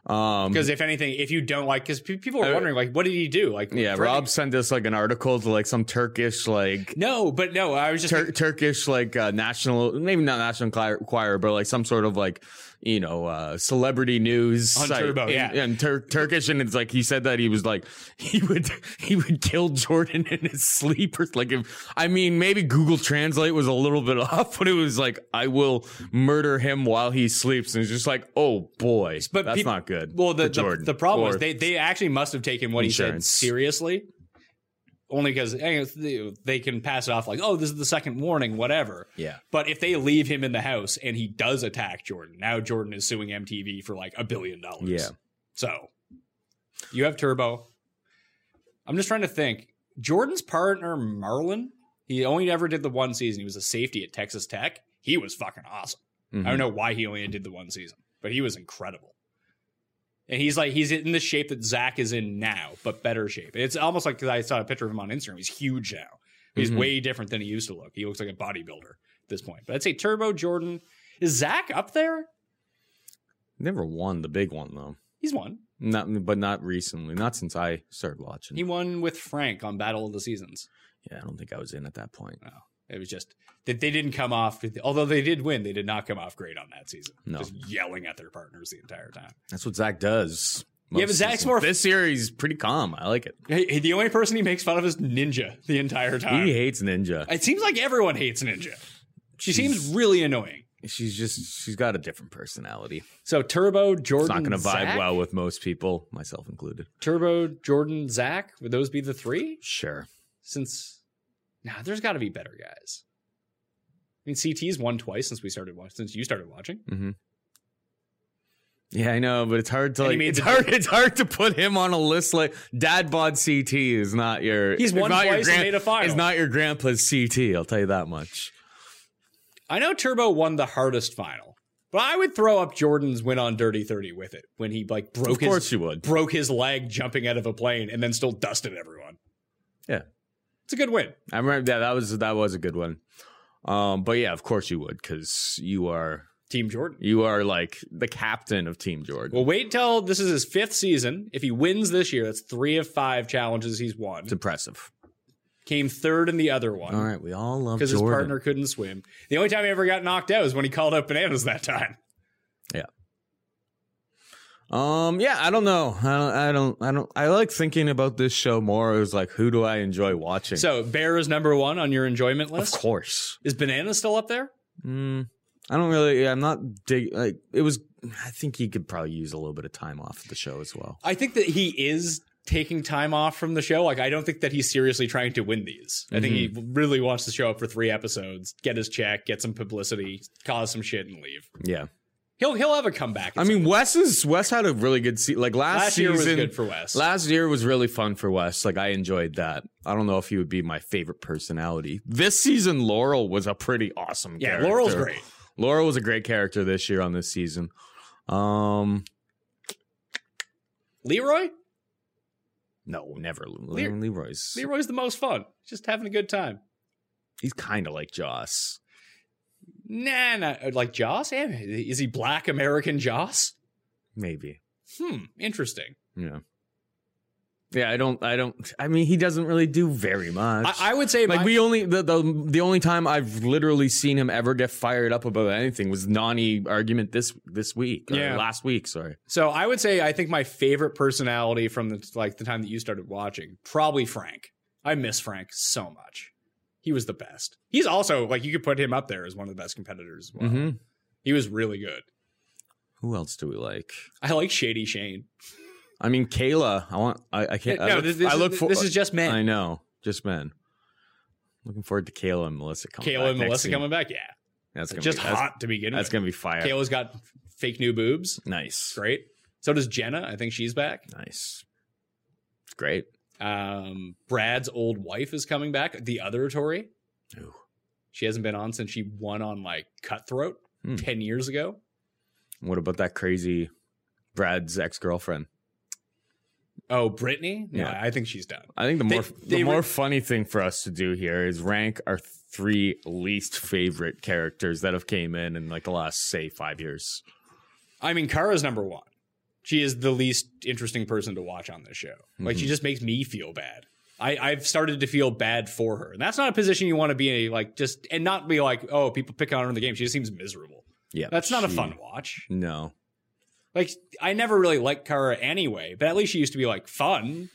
Um, Because if anything, if you don't like, because people are wondering, like, what did he do? Like, yeah, Rob sent us like an article to like some Turkish like No, but no, I was just Tur- Turkish like uh, national, maybe not national choir, but like some sort of like you know uh, celebrity news On site Turbo, in- yeah. in Tur- Turkish, and it's like he said that he was like he would he would kill Jordan in his sleep, or like if I mean maybe Google Translate was a little bit off, but it was like I will murder him while he sleeps, and it's just like oh boy, But that's peop- not good. Well, the the, the problem Or- is they they actually must have taken what Insurance. he said seriously. Only because they, can pass it off like, oh, this is the second warning, whatever. Yeah. But if they leave him in the house and he does attack Jordan, now Jordan is suing MTV for like a billion dollars. Yeah. So you have Turbo. I'm just trying to think. Jordan's partner, Marlon, he only ever did the one season. He was a safety at Texas Tech. He was fucking awesome. I Mhm. don't know why he only did the one season, but he was incredible. And he's like he's in the shape that Zach is in now, but better shape. It's almost like I saw a picture of him on Instagram. He's huge now. He's Mhm. way different than he used to look. He looks like a bodybuilder at this point. But I'd say Turbo Jordan is Zach up there. never won the big one though. He's won. Not, but not recently. Not since I started watching. He won with Frank on Battle of the Seasons. yeah, I don't think I was in at that point. It was just that they didn't come off. Although they did win, they did not come off great on that season. No. just yelling at their partners the entire time. That's what Zach does. Yeah, but Zach's more- This series pretty calm. I like it. Hey, the only person he makes fun of is Ninja the entire time. He hates Ninja. It seems like everyone hates Ninja. She seems really annoying. She's just she's got a different personality. So Turbo, Jordan, It's not going to vibe Zach? well with most people, myself included. Turbo, Jordan, Zach. Would those be the three? Sure. Since nah, there's got to be better guys. I mean, CT's won twice since we started watching. Since you started watching, Mm-hmm. Yeah, I know, but it's hard to like. It's hard. It's hard to put him on a list like Dad bod CT is not your. He's won not your twice and made a final. Is not your grandpa's CT. I'll tell you that much. I know Turbo won the hardest final, but I would throw up Jordan's win on Dirty Thirty with it when he like broke Of course his you would. broke his leg jumping out of a plane and then still dusted everyone. Yeah, It's a good win. I remember that. That was that was a good one. Um, but yeah, of course you would because you are Team Jordan. you are like the captain of Team Jordan. Well, wait till this is his fifth season. If he wins this year, that's three of five challenges he's won. it's impressive. Came third in the other one All right, we all love because his partner couldn't swim. The only time he ever got knocked out was when he called out bananas that time. Um, yeah, I don't know. I don't, I don't, I don't, I like thinking about this show more as like, who do I enjoy watching? So Bear is number one on your enjoyment list? of course. Is Banana still up there? Mm, I don't really, I'm not dig, like, it was, I think he could probably use a little bit of time off the show as well. I think that he is taking time off from the show. Like I don't think that he's seriously trying to win these. I think he really wants to show up for three episodes, get his check, get some publicity, cause some shit, and leave. Yeah. He'll he'll have a comeback. I mean, Wes is, Wes had a really good season. Like last, last year season, was good for Wes. Last year was really fun for Wes. Like I enjoyed that. I don't know if he would be my favorite personality. This season, Laurel was a pretty awesome. yeah, character. Laurel's great. Laurel was a great character this year on this season. Um, Leroy? no, never. Le- Leroy's Leroy's the most fun. Just having a good time. he's kind of like Joss. Nah, nah. Like Joss? Is he black American Joss? Maybe. Hmm. Interesting. Yeah. Yeah, I don't. I don't. I mean, he doesn't really do very much. I, I would say like my- we only the, the the only time I've literally seen him ever get fired up about anything was Nany argument this this week. or Yeah. last week. Sorry. So I would say I think my favorite personality from the like the time that you started watching, probably Frank. I miss Frank so much. He was the best. He's also like you could put him up there as one of the best competitors as well. Mhm. He was really good. Who else do we like? I like Shady Shane. I mean, Kayla. I want. I, I can't. I no, look, this, this, I look is, for. this is just men. I know, just men. Looking forward to Kayla and Melissa coming. Back. Kayla back and Melissa coming back. Yeah, That's gonna just be, that's- hot to begin with. That's with. gonna be fire. Kayla's got fake new boobs. Nice. Great. So does Jenna. I think she's back. Nice. It's great. Um, Brad's old wife is coming back. The other Tori. Ooh. She hasn't been on since she won on like Cutthroat Hmm. ten years ago. What about that crazy Brad's ex girlfriend? Oh, Brittany? No, Yeah. I think she's done. I think the more they the were- more funny thing for us to do here is rank our three least favorite characters that have came in in like the last say five years. I mean, Cara's number one. She is the least interesting person to watch on this show. Like Mm-hmm. she just makes me feel bad. I, I've started to feel bad for her. And that's not a position you want to be in, like just and not be like, oh, people pick on her in the game. She just seems miserable. Yeah, That's not a fun watch. No, Like I never really liked Cara anyway, but at least she used to be like fun.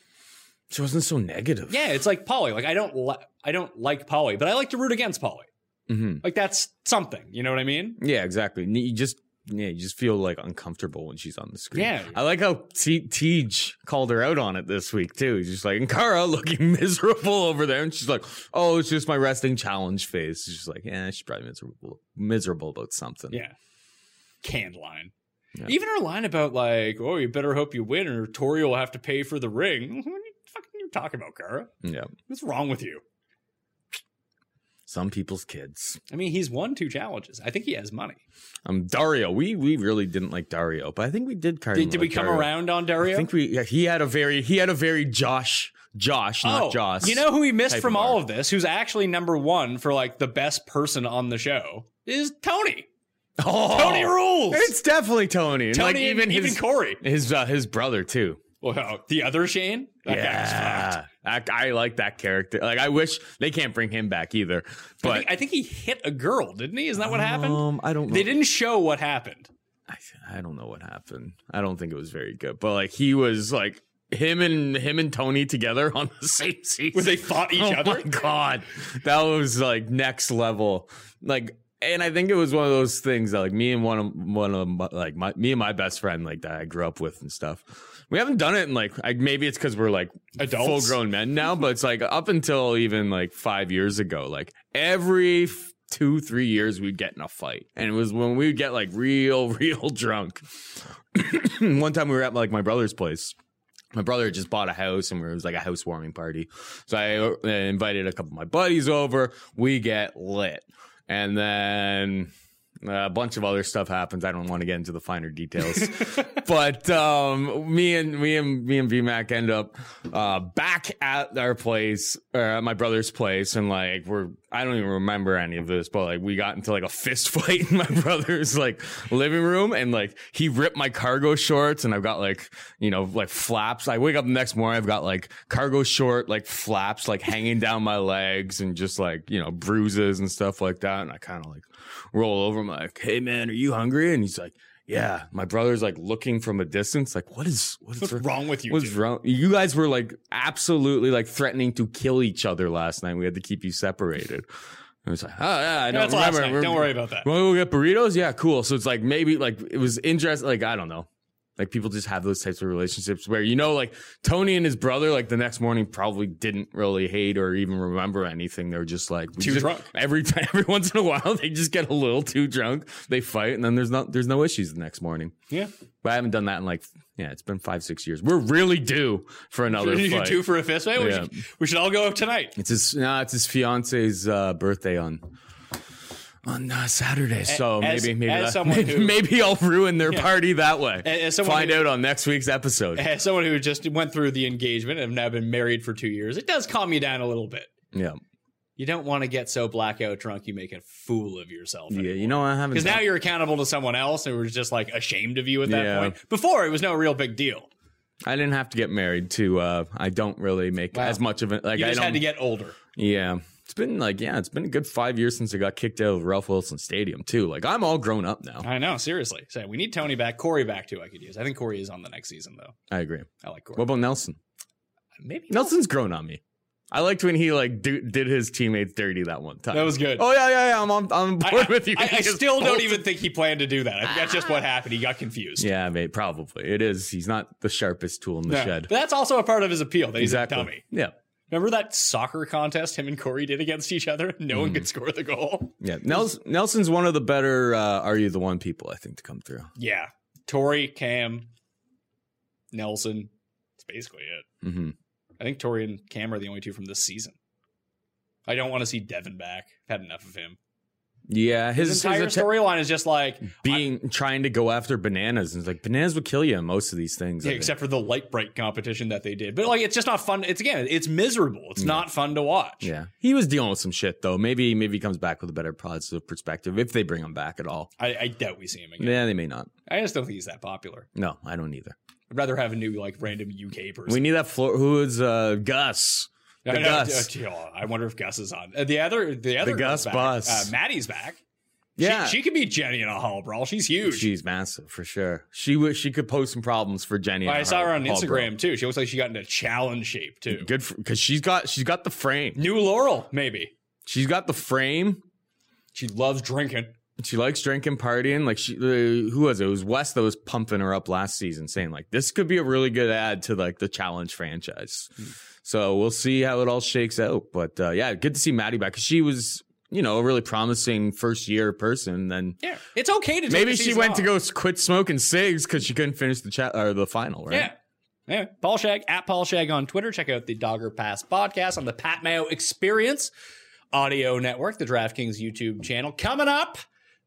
she wasn't so negative. Yeah, it's like Paulie. Like I don't li- I don't like Paulie, but I like to root against Paulie. hmm Like that's something. You know what I mean? Yeah, exactly. You just yeah, you just feel like uncomfortable when she's on the screen. Yeah. I like how T- TJ called her out on it this week too. He's just like, and Cara looking miserable over there, and she's like, "Oh, it's just my resting challenge phase." She's just like, "Yeah, she's probably miserable, miserable about something." Yeah. Canned line. Yeah. Even her line about like, oh, you better hope you win, or Tori will have to pay for the ring. What are you fucking you talking about, Cara? yeah. What's wrong with you? Some people's kids. I mean, he's won two challenges. I think he has money. Um, Dario. We we really didn't like Dario, but I think we did. Kind Did, did we come around on Dario? I think we. Yeah, he had a very. He had a very Josh. Josh, not oh, Joss. you know who we missed from of all of this? Who's actually number one for like the best person on the show is Tony. Oh, Tony rules. It's definitely Tony. And Tony like and even even Corey. his uh, his brother too. Well, the other Shane. That fucked. That- I like that character. Like I wish they can't bring him back either. I But think, I think he hit a girl, didn't he? Isn't that what happened? Um, I don't. Know. They didn't show what happened. I, I don't know what happened. I don't think it was very good. But like he was like him and him and Tony together on the same season. Where they fought each oh other. my god, that was like next level. Like, and I think it was one of those things that like me and one of one of my, like my me and my best friend like that I grew up with and stuff. We haven't done it in like I, maybe it's because we're like Adults. full grown men now, but it's like up until even like five years ago, like every f- two three years we'd get in a fight, and it was when we would get like real real drunk. one time we were at like my brother's place my brother had just bought a house and it was like a housewarming party. So I uh, invited a couple of my buddies over. We get lit. And then a bunch of other stuff happens. I don't want to get into the finer details. but um, me and me and me and VMAC end up uh, back at our place, or at my brother's place, and like we're I don't even remember any of this, but like we got into like a fist fight in my brother's like living room, and like he ripped my cargo shorts, and I've got like you know like flaps. I wake up the next morning, I've got like cargo short like flaps like hanging down my legs, and just like you know bruises and stuff like that, and I kind of like roll over. I'm like, "Hey man, are you hungry?" And he's like. Yeah, my brother's like looking from a distance, like, what is what is What's wrong with you? What's two? wrong? You guys were like absolutely like threatening to kill each other last night. We had to keep you separated. And it's like, oh yeah, I That's last remember. night. Don't worry about that. Want to go get burritos? Yeah, cool. So it's like maybe like it was interesting. Like I don't know. Like people just have those types of relationships where you know, like Tony and his brother, like the next morning probably didn't really hate or even remember anything. They're just like Too just- drunk. Every time, every once in a while, they just get a little too drunk. They fight, and then there's not there's no issues the next morning. Yeah. But I haven't done that in like yeah, it's been five six years. We're really due for another You fight. two for a fist fight? We, should, we should all go tonight. It's his no, it's his fiance's uh, birthday on on uh, Saturday. So as- maybe maybe as that- maybe, who- maybe I'll ruin their Yeah. party that way. As someone Find who- out on next week's episode. As someone who just went through the engagement and have now been married for two years, it does calm you down a little bit. yeah, You don't want to get so blackout drunk you make a fool of yourself. yeah. You know I haven't Because now you're accountable to someone else and we're just like ashamed of you at that Yeah. point. Before, it was no real big deal. I didn't have to get married to. uh I don't really make Wow. as much of it. Like You I just don't. had to get older. yeah. It's been like yeah, it's been a good five years since I got kicked out of Ralph Wilson Stadium too. Like I'm all grown up now. I know, seriously. So we need Tony back, Corey back too. I could use. I think Corey is on the next season though. I agree. I like Corey. What about Nelson? Maybe Nelson's grown on me. I liked when he like do, did his teammates dirty that one time. That was good. Oh yeah, yeah, yeah. I'm on, I'm on I, with you. I, I still don't even think he planned to do that. I think that's just what ah. happened. He got confused. Yeah, mate. Probably it is. He's not the sharpest tool in the Yeah. shed. But that's also a part of his appeal that he's exactly. a dummy. Yeah, Remember that soccer contest him and Corey did against each other? No Mm. one could score the goal. yeah. Nels- Nelson's one of the better. Uh, Are you the one people I think to come through? Yeah. Tori, Kam, Nelson. That's basically it. hmm I think Tori and Kam are the only two from this season. I don't want to see Devin back. I've had enough of him. Yeah, His, his, entire storyline is just like being trying to go after bananas and it's like bananas would kill you in most of these things. Yeah, except for the light bright competition that they did. But like it's just not fun. It's again, it's miserable. It's not fun to watch. yeah, he was dealing with some shit though. Maybe maybe he comes back with a better positive perspective if they bring him back at all. I, I doubt we see him again. Yeah, they may not. I just don't think he's that popular. No, I don't either. I'd rather have a new like random UK person. We need that floor. Who is uh, Gus? I The Gus. oh, I wonder if Gus is on. Uh, the other, the other The Gus back. boss. Uh, Maddie's back. Yeah. she, she could beat Jenny in a hall brawl. She's huge. She's massive for sure. She w- she could pose some problems for Jenny. I saw her on. Instagram too. She looks like she got into challenge shape too. Good because she's got she's got the frame. New Laurel, maybe. She's got the frame. She loves drinking. She likes drinking, partying. Like she, uh, who was it? It was Wes that was pumping her up last season, saying like this could be a really good ad to like the challenge franchise. So we'll see how it all shakes out. But uh, yeah, good to see Maddie back she was, you know, a really promising first year person. Then Yeah, it's okay to maybe she went off. to go quit smoking cigs because she couldn't finish the chat or the final. Right? Yeah. Yeah. Paul Shag at Paul Shag on Twitter. Check out the Dogger Pass podcast on the Pat Mayo Experience Audio Network, the DraftKings YouTube channel. Coming up,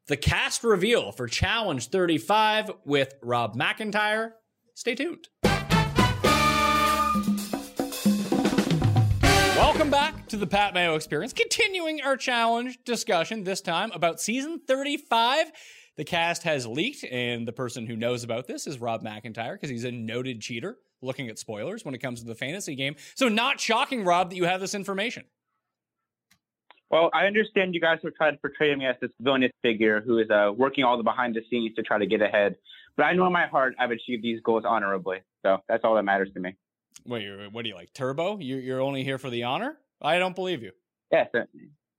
the cast reveal for Challenge 35 with Rob McIntyre. Stay tuned. Welcome back to the Pat Mayo Experience, continuing our challenge discussion, this time about season 35. The cast has leaked, and the person who knows about this is Rob McIntyre because he's a noted cheater looking at spoilers when it comes to the fantasy game. So, not shocking, Rob, that you have this information. Well, I understand you guys have tried to portray me as this villainous figure who is uh, working all the behind the scenes to try to get ahead. But I know in my heart I've achieved these goals honorably. So that's all that matters to me. Wait, you're- what do you like, Turbo? You're, you're only here for the honor? I don't believe you. Yes, uh,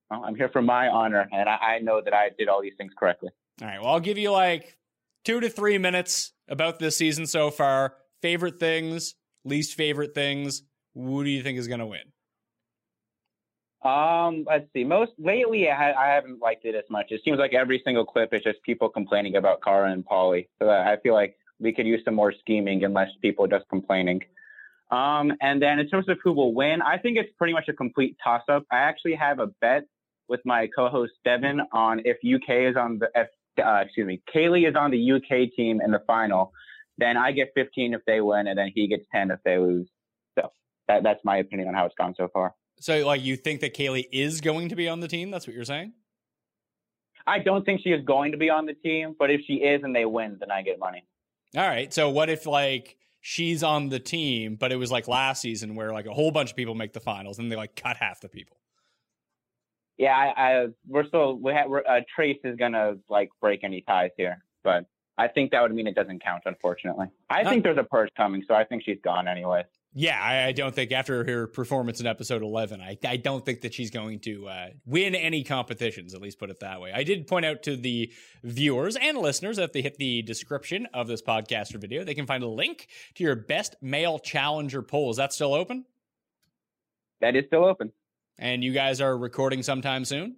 well, I'm here for my honor, and I, I know that I did all these things correctly. All right, well, I'll give you like two to three minutes about this season so far. Favorite things, least favorite things. Who do you think is going to win? Um, let's see. Most lately, I, ha- I haven't liked it as much. It seems like every single clip is just people complaining about Cara and Paulie. So I feel like we could use some more scheming and less people just complaining. Um, and then in terms of who will win, I think it's pretty much a complete toss-up. I actually have a bet with my co-host Devin on if UK is on the if uh, excuse me, Kaylee is on the UK team in the final, then I get 15 if they win, and then he gets 10 if they lose. So that, that's my opinion on how it's gone so far. So, like, you think that Kaylee is going to be on the team? That's what you're saying? I don't think she is going to be on the team, but if she is and they win, then I get money. All right. So, what if, like, she's on the team, but it was like last season where, like, a whole bunch of people make the finals and they, like, cut half the people? Yeah, I, I we're still we have we're, uh, Trace is gonna like break any ties here, but I think that would mean it doesn't count, unfortunately. I think there's a purge coming, so I think she's gone anyway. Yeah, I, I don't think after her performance in episode 11, I, I don't think that she's going to uh, win any competitions, at least put it that way. I did point out to the viewers and listeners that if they hit the description of this podcast or video, they can find a link to your best male challenger poll. Is that still open? That is still open. And you guys are recording sometime soon?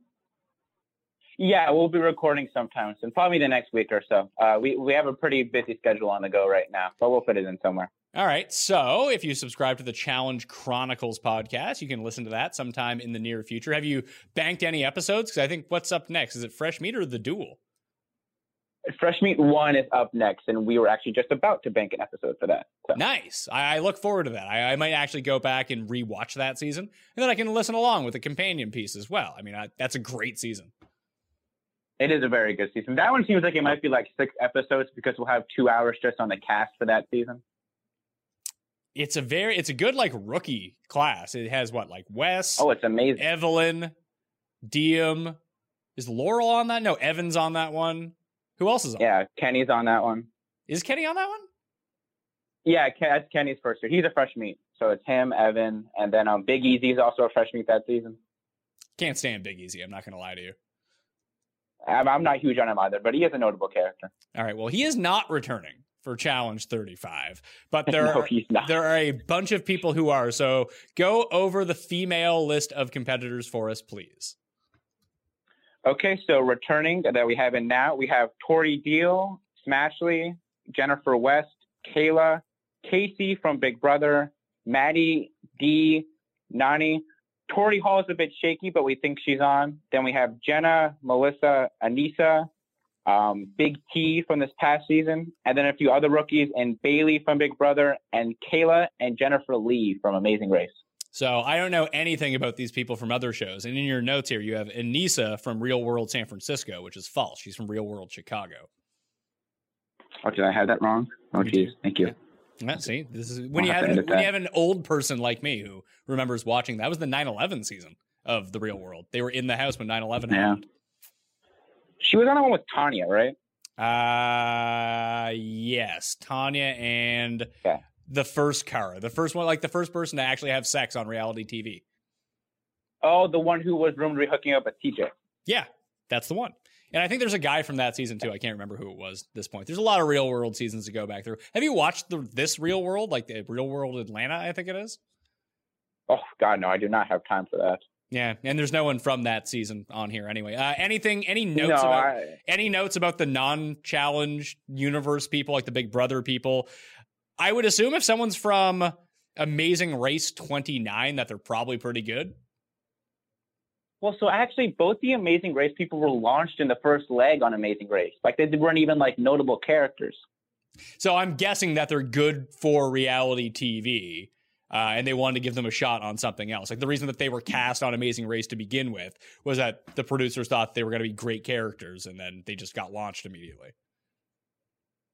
Yeah, we'll be recording sometime soon, probably the next week or so. Uh, we we have a pretty busy schedule on the go right now, but we'll put it in somewhere. All right. So if you subscribe to the Challenge Chronicles podcast, you can listen to that sometime in the near future. Have you banked any episodes? Because I think what's up next? Is it Fresh Meat or The Duel? Fresh Meat One is up next, and we were actually just about to bank an episode for that. So. Nice. I, I look forward to that. I, I might actually go back and rewatch that season, and then I can listen along with the companion piece as well. I mean, I, that's a great season. It is a very good season. That one seems like it might be like six episodes because we'll have two hours just on the cast for that season. It's a very, it's a good like rookie class. It has what like Wes, Oh, it's amazing. Evelyn, Diem. Is Laurel on that? No, Evan's on that one. Who else is on? Yeah, Kenny's on that one. Is Kenny on that one? Yeah, Ken, that's Kenny's first year. He's a fresh meat, so it's him, Evan, and then um, Big Easy's also a fresh meat that season. Can't stand Big Easy. I'm not going to lie to you. I'm, I'm not huge on him either, but he is a notable character. All right. Well, he is not returning for Challenge 35, but there no, are, there are a bunch of people who are. So go over the female list of competitors for us, please. Okay, so returning that we have in now, we have Tori Deal, Smashley, Jennifer West, Kayla, Casey from Big Brother, Maddie, D, Nany, Tori Hall is a bit shaky, but we think she's on. Then we have Jenna, Melissa, Aneesa, um, Big T from this past season, and then a few other rookies, and Bailey from Big Brother, and Kayla and Jennifer Lee from Amazing Race. So I don't know anything about these people from other shows. And in your notes here, you have Aneesa from Real World San Francisco, which is false. She's from Real World Chicago. Oh, did I have that wrong? Oh, geez. Thank you. Yeah, see, this is when you I'll have have to when you have an old person like me who remembers watching. That was the 9/11 season of the Real World. They were in the house when 9/11 Yeah. happened. She was on the one with Tanya, right? Uh yes, Tanya and Yeah. the first Cara, the first one, like the first person to actually have sex on reality TV. Oh, the one who was rumored to be hooking up with TJ. Yeah, that's the one. And I think there's a guy from that season too. I can't remember who it was at this point. There's a lot of Real World seasons to go back through. Have you watched the this Real World, like the Real World Atlanta? I think it is. Oh God, no, I do not have time for that. Yeah, and there's no one from that season on here anyway. Uh, anything? Any notes no, about I, any notes about the non-challenge universe people, like the Big Brother people? I would assume if someone's from Amazing Race 29, that they're probably pretty good. well, so actually, both the Amazing Race people were launched in the first leg on Amazing Race. Like they weren't even like notable characters. So I'm guessing that they're good for reality TV. Uh, and they wanted to give them a shot on something else. Like the reason that they were cast on Amazing Race to begin with was that the producers thought they were going to be great characters, and then they just got launched immediately.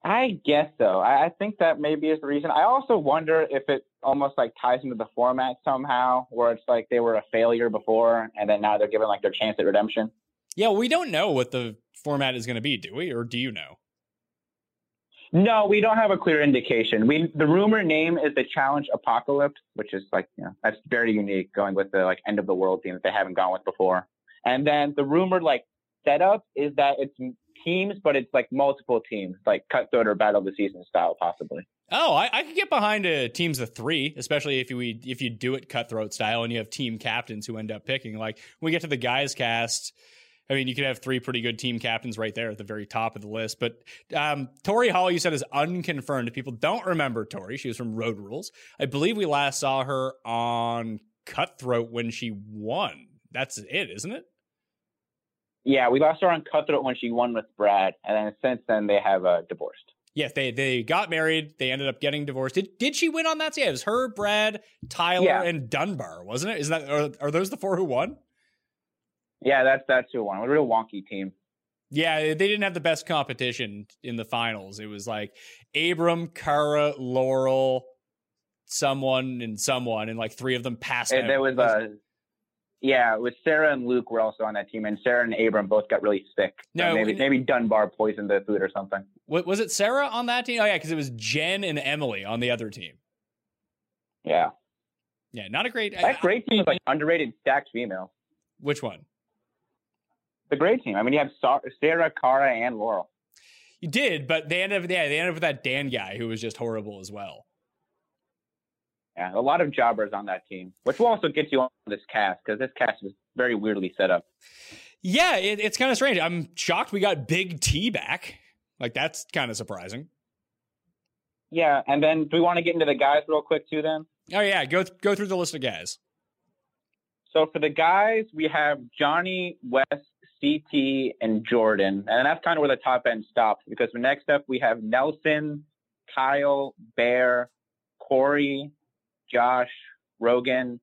I guess so. I, I think that maybe is the reason. I also wonder if it almost like ties into the format somehow, where it's like they were a failure before, and then now they're given like their chance at redemption. Yeah, we don't know what the format is going to be, do we? Or do you know? No, we don't have a clear indication. We the rumor name is the Challenge Apocalypse, which is like you know that's very unique, going with the like end of the world theme that they haven't gone with before. And then the rumored like setup is that it's teams, but it's like multiple teams, like cutthroat or battle of the season style, possibly. Oh, I, I could get behind a teams of three, especially if you if you do it cutthroat style and you have team captains who end up picking. Like when we get to the guys cast, I mean, you could have three pretty good team captains right there at the very top of the list. But um, Tori Hall, you said, is unconfirmed. People don't remember Tori. She was from Road Rules. I believe we last saw her on Cutthroat when she won. That's it, isn't it? Yeah, we lost her on cutthroat when she won with Brad, and then since then they have uh, divorced. Yes, they they got married. They ended up getting divorced. Did did she win on that? Yeah, it was her, Brad, Tyler, Yeah. and Dunbar, wasn't it? Is that are, are those the four who won? Yeah, that's that's who won. A real wonky team. Yeah, they didn't have the best competition in the finals. It was like Abram, Cara, Laurel, someone, and someone, and like three of them passed And there was uh, yeah, with Sarah and Luke were also on that team, and Sarah and Abram both got really sick. So No, maybe maybe Dunbar poisoned the food or something. Wa- was it Sarah on that team? Oh yeah, because it was Jen and Emily on the other team. Yeah, Yeah, not a great. that great team was like underrated stacked female. Which one? The great team. I mean, you have Sarah, Cara, and Laurel. You did, but they ended up. Yeah, they ended up with that Dan guy who was just horrible as well. Yeah, a lot of jobbers on that team, which will also get you on this cast because this cast is very weirdly set up. Yeah, it, it's kind of strange. I'm shocked we got Big T back. Like that's kind of surprising. Yeah, and then do we want to get into the guys real quick too? Then, Oh yeah, go go through the list of guys. so for the guys, we have Johnny, Wes, CT, and Jordan, and that's kind of where the top end stops because for next up we have Nelson, Kyle, Bear, Corey, Josh, Rogan,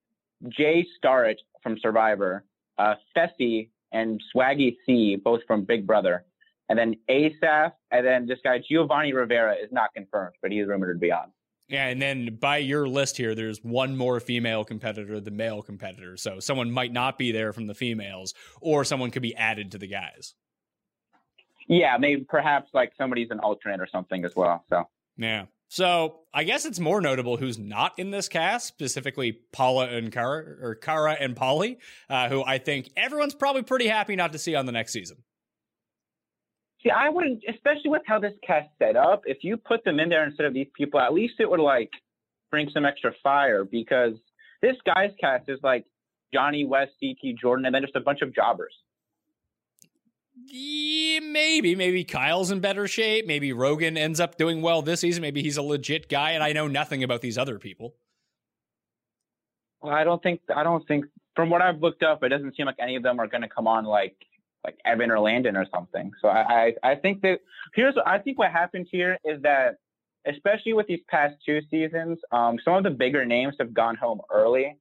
Jay Starrett from Survivor, uh, Fessy, and Swaggy C, both from Big Brother. And then Asaf, and then this guy Giovanni Rivera is not confirmed, but he's rumored to be on. Yeah, and then by your list here, there's one more female competitor than male competitor. So someone might not be there from the females, or someone could be added to the guys. Yeah, maybe perhaps like somebody's an alternate or something as well. So Yeah. So I guess it's more notable who's not in this cast, specifically Paula and Cara, or Cara and Paulie, uh, who I think everyone's probably pretty happy not to see on the next season. See, I wouldn't, especially with how this cast set up. If you put them in there instead of these people, at least it would like bring some extra fire because this guy's cast is like Johnny Wes, CT Jordan, and then just a bunch of jobbers. Yeah, maybe. Maybe Kyle's in better shape. Maybe Rogan ends up doing well this season. Maybe he's a legit guy, and I know nothing about these other people. Well, I don't think I don't think from what I've looked up, it doesn't seem like any of them are going to come on like like Evan or Landon or something. So I, I I think that here's I think what happened here is that especially with these past two seasons, um, some of the bigger names have gone home early.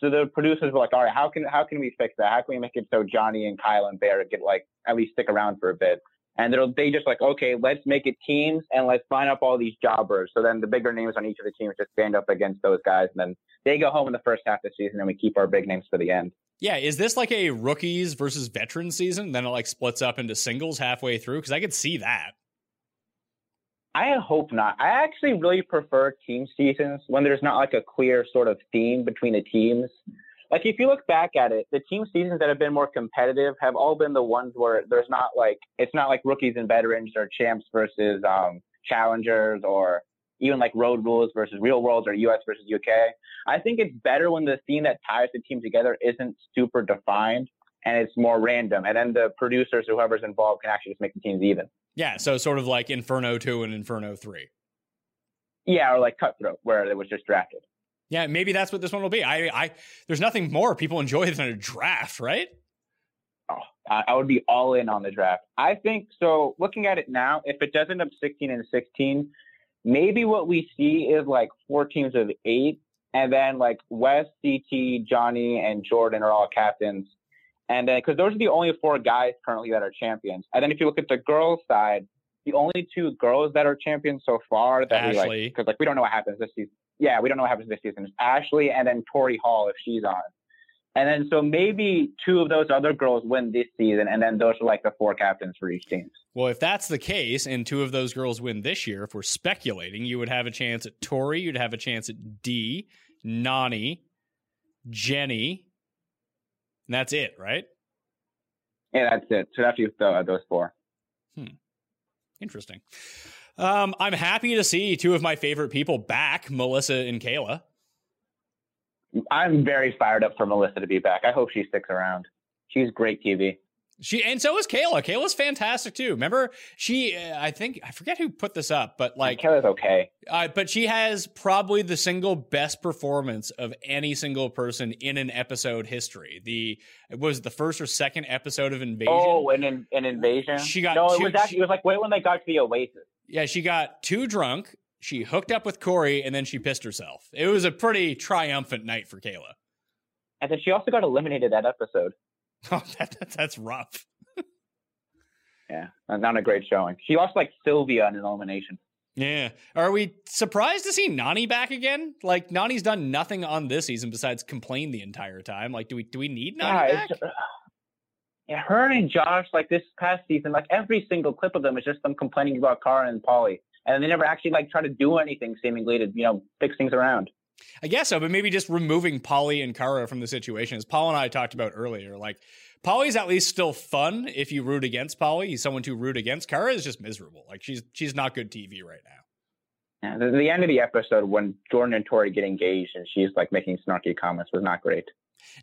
So the producers were like, all right, how can how can we fix that? How can we make it so Johnny and Kyle and Bear get like at least stick around for a bit? And they'll they just like, okay, let's make it teams and let's line up all these jobbers. So then the bigger names on each of the teams just stand up against those guys, and then they go home in the first half of the season, and we keep our big names for the end. Yeah, is this like a rookies versus veterans season? Then it like splits up into singles halfway through because I could see that. I hope not. I actually really prefer team seasons when there's not like a clear sort of theme between the teams. Like if you look back at it, the team seasons that have been more competitive have all been the ones where there's not like it's not like rookies and veterans or champs versus um, challengers or even like road rules versus real worlds or US versus UK. I think it's better when the theme that ties the team together isn't super defined and it's more random. And then the producers, or whoever's involved, can actually just make the teams even. Yeah, so sort of like Inferno 2 and Inferno 3. Yeah, or like Cutthroat, where it was just drafted. Yeah, maybe that's what this one will be. I, I, there's nothing more people enjoy than a draft, right? Oh, I, would be all in on the draft. I think so. Looking at it now, if it does end up 16 and 16, maybe what we see is like four teams of eight, and then like Wes, CT, Johnny, and Jordan are all captains. And then, because those are the only four guys currently that are champions. And then if you look at the girls' side, the only two girls that are champions so far that Ashley. we like, because like we don't know what happens this season. Yeah, we don't know what happens this season. It's Ashley and then Tori Hall if she's on. And then so maybe two of those other girls win this season, and then those are like the four captains for each team. Well, if that's the case, and two of those girls win this year, if we're speculating, you would have a chance at Tori, you'd have a chance at D, Nany, Jenny, and that's it, right? Yeah, that's it. So that's you, uh, those four. Hmm. Interesting. Um, I'm happy to see two of my favorite people back, Melissa and Kayla. I'm very fired up for Melissa to be back. I hope she sticks around. She's great TV. She and so is Kayla. Kayla's fantastic too. Remember, she uh, I think I forget who put this up, but like, Kayla's okay. uh, but she has probably the single best performance of any single person in an episode history. The it was the first or second episode of Invasion. Oh, and an invasion. She got no. It was actually it was like wait when they got to the Oasis. Yeah, she got too drunk. She hooked up with Corey, and then she pissed herself. It was a pretty triumphant night for Kayla. And then she also got eliminated that episode. Oh, that, that, that's rough. Yeah, not a great showing. She lost like Sylvia in an elimination. Yeah. Are we surprised to see Nany back again? Like Nany's done nothing on this season besides complain the entire time. Like, do we do we need Nany back? yeah, her her and Josh like this past season, like every single clip of them is just them complaining about Cara and Paulie, and they never actually like try to do anything seemingly to you know fix things around. I guess so, but maybe just removing Paulie and Cara from the situation, as Paul and I talked about earlier. Like, Paulie's at least still fun if you root against Paulie. He's someone to root against. Cara is just miserable. Like, she's she's not good TV right now. Yeah, the, the end of the episode when Jordan and Tori get engaged and she's like making snarky comments was not great.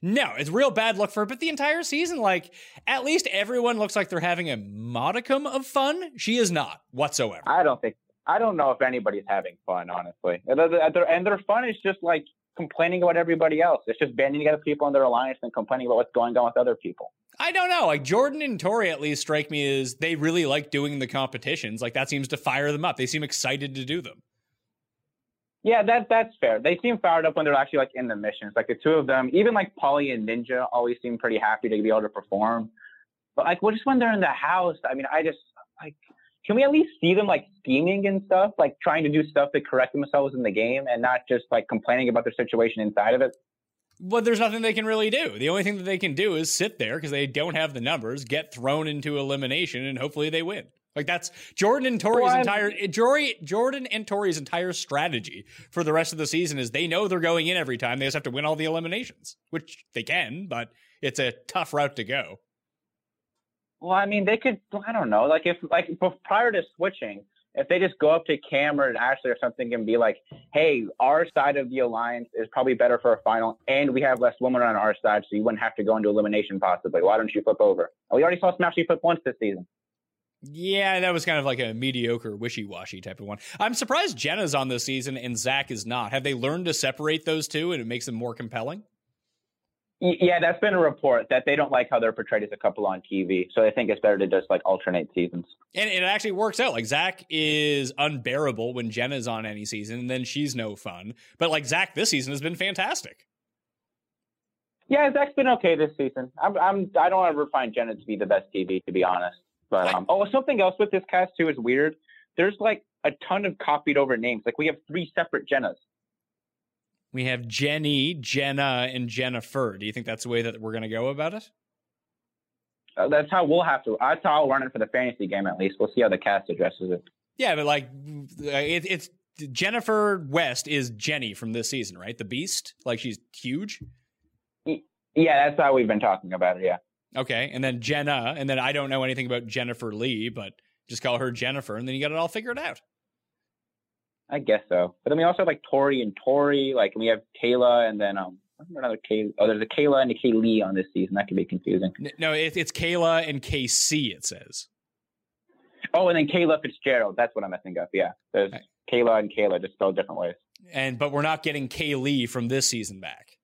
No, it's real bad luck for her. But the entire season, like, at least everyone looks like they're having a modicum of fun. She is not whatsoever. I don't think I don't know if anybody's having fun, honestly. And and their fun is just like complaining about everybody else. It's just banding together people in their alliance and complaining about what's going on with other people. I don't know. Like Jordan and Tori at least strike me as they really like doing the competitions. Like that seems to fire them up. They seem excited to do them. Yeah, that that's fair. They seem fired up when they're actually like in the missions. Like the two of them, even like Paulie and Ninja, always seem pretty happy to be able to perform. But like, well, just when they're in the house, I mean, I just like, can we at least see them like scheming and stuff, like trying to do stuff to correct themselves in the game, and not just like complaining about their situation inside of it? But there's nothing they can really do. The only thing that they can do is sit there because they don't have the numbers, get thrown into elimination, and hopefully they win. Like that's Jordan and Tori's Well, entire Jory, Jordan and Tori's entire strategy for the rest of the season is they know they're going in every time. They just have to win all the eliminations, which they can, but it's a tough route to go. Well, I mean, they could. I don't know. Like if like prior to switching, if they just go up to Cameron and Ashley or something and be like, "Hey, our side of the alliance is probably better for a final, and we have less women on our side, so you wouldn't have to go into elimination possibly. Why don't you flip over?" We already saw Smash you flip once this season. Yeah, that was kind of like a mediocre, wishy washy type of one. I'm surprised Jenna's on this season and Zach is not. Have they learned to separate those two and it makes them more compelling? Yeah, that's been a report that they don't like how they're portrayed as a couple on TV, so they think it's better to just like alternate seasons. And it actually works out. Like Zach is unbearable when Jenna's on any season, and then she's no fun. But like Zach this season has been fantastic. Yeah, Zach's been okay this season. I'm, I'm I don't ever find Jenna to be the best TV, to be honest. But um, oh, something else with this cast too is weird. There's like a ton of copied over names. Like we have three separate Jennas. We have Jenny, Jenna, and Jennifer. Do you think that's the way that we're going to go about it? Uh, that's how we'll have to. That's how I'll run it for the fantasy game. At least we'll see how the cast addresses it. Yeah, but like it, it's Jennifer West is Jenny from this season, right? The Beast, like she's huge. Yeah, that's how we've been talking about it. Yeah. Okay, and then Jenna, and then I don't know anything about Jennifer Lee, but just call her Jennifer, and then you got it all figured out. I guess so. But then we also have like Tori and Tori. Like we have Kayla, and then um another Kay. Oh, there's a Kayla and a Kaylee on this season. That could be confusing. No, it, it's Kayla and KC. It says. Oh, and then Kayla Fitzgerald. That's what I'm messing up. Yeah, there's Right. Kayla and Kayla, just spelled different ways. And but we're not getting Kaylee from this season back.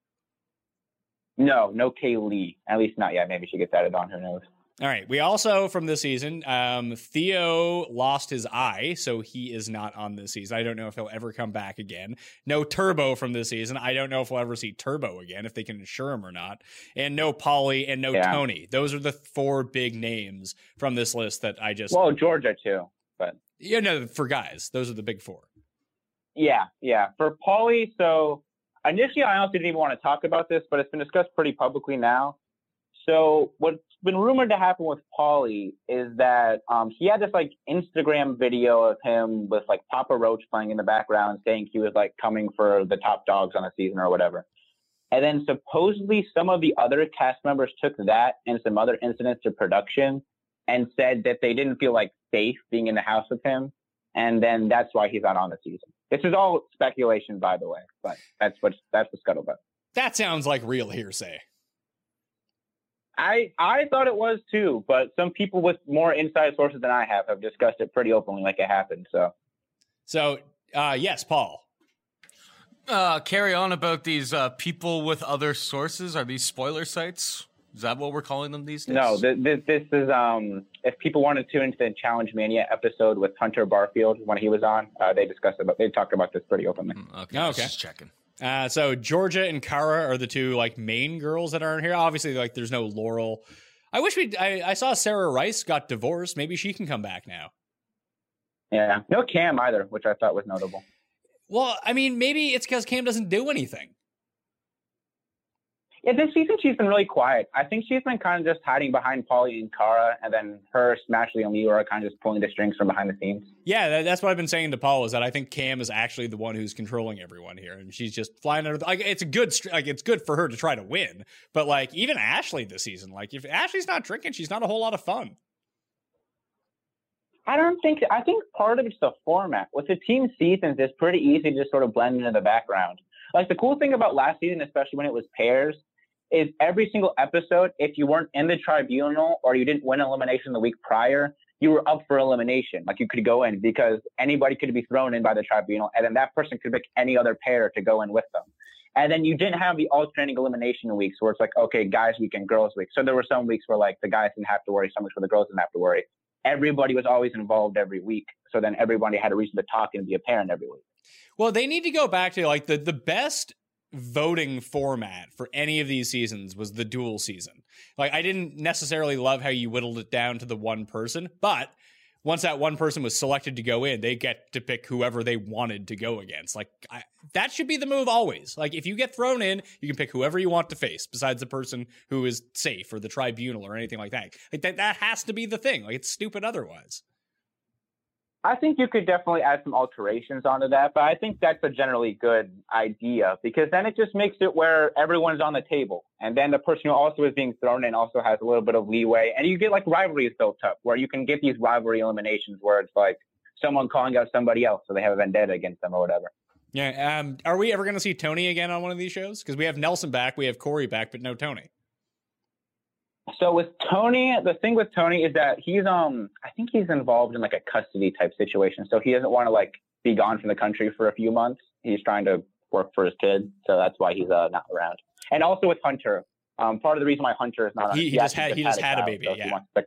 No, no Kaylee. At least not yet. Maybe she gets added on. Who knows? All right. We also from this season, um, Theo lost his eye, so he is not on this season. I don't know if he'll ever come back again. No Turbo from this season. I don't know if we'll ever see Turbo again, if they can insure him or not. And no Paulie and no Yeah. Tony. Those are the four big names from this list that I just. Well, Georgia too. But yeah, no, for guys, those are the big four. yeah, yeah. For Paulie, so initially I honestly didn't even want to talk about this, but it's been discussed pretty publicly now. So what's been rumored to happen with Paulie is that um, he had this like Instagram video of him with like Papa Roach playing in the background, saying he was like coming for the top dogs on a season or whatever. And then supposedly some of the other cast members took that and some other incidents to production and said that they didn't feel like safe being in the house with him. And then that's why he's not on the season. This is all speculation, by the way, but that's what that's the scuttlebutt. That sounds like real hearsay. I I thought it was too, but some people with more inside sources than I have have discussed it pretty openly, like it happened. So So, uh, yes, Paul. Uh, carry on about these uh, people with other sources. Are these spoiler sites? Is that what we're calling them these days? no, this, this this is um if people want to tune into the Challenge Mania episode with Hunter Barfield when he was on, uh, they discussed about they talked about this pretty openly. Mm, Okay, Oh, okay. just checking. Uh, so Georgia and Cara are the two like main girls that aren't here. Obviously, like there's no Laurel. I wish we. I, I saw Sarah Rice got divorced. Maybe she can come back now. Yeah, no Kam either, which I thought was notable. Well, I mean, maybe it's because Kam doesn't do anything. Yeah, this season she's been really quiet. I think she's been kind of just hiding behind Paulie and Cara, and then her, Smashley, and Leo are kind of just pulling the strings from behind the scenes. Yeah, that, that's what I've been saying to Paul is that I think Kam is actually the one who's controlling everyone here, and she's just flying under. The, like it's a good, like it's good for her to try to win. But like even Ashley this season, like if Ashley's not drinking, she's not a whole lot of fun. I don't think. I think part of it's the format. With the team seasons, it's pretty easy to just sort of blend into the background. Like the cool thing about last season, especially when it was pairs, is every single episode, if you weren't in the tribunal or you didn't win elimination the week prior, you were up for elimination. Like you could go in because anybody could be thrown in by the tribunal, and then that person could pick any other pair to go in with them. And then you didn't have the alternating elimination weeks where it's like, okay, guys week and girls week. So there were some weeks where like the guys didn't have to worry, some weeks where the girls didn't have to worry. Everybody was always involved every week. So then everybody had a reason to talk and be a parent every week. Well, they need to go back to like the the best voting format for any of these seasons was the dual season. Like I didn't necessarily love how you whittled it down to the one person, but once that one person was selected to go in, they get to pick whoever they wanted to go against. Like I, that should be the move always. Like if you get thrown in, you can pick whoever you want to face besides the person who is safe or the tribunal or anything like that. Like that that has to be the thing. Like it's stupid otherwise. I think you could definitely add some alterations onto that, but I think that's a generally good idea because then it just makes it where everyone's on the table. And then the person who also is being thrown in also has a little bit of leeway. And you get like rivalries built up where you can get these rivalry eliminations where it's like someone calling out somebody else so they have a vendetta against them or whatever. Yeah. Um, are we ever going to see Tony again on one of these shows? Because we have Nelson back, we have Corey back, but no Tony. So with Tony, the thing with Tony is that he's um I think he's involved in like a custody type situation. So he doesn't want to like be gone from the country for a few months. He's trying to work for his kid, so that's why he's uh, not around. And also with Hunter, Um, part of the reason why Hunter is not on He- he just had- he just had a child, baby, so he yeah. to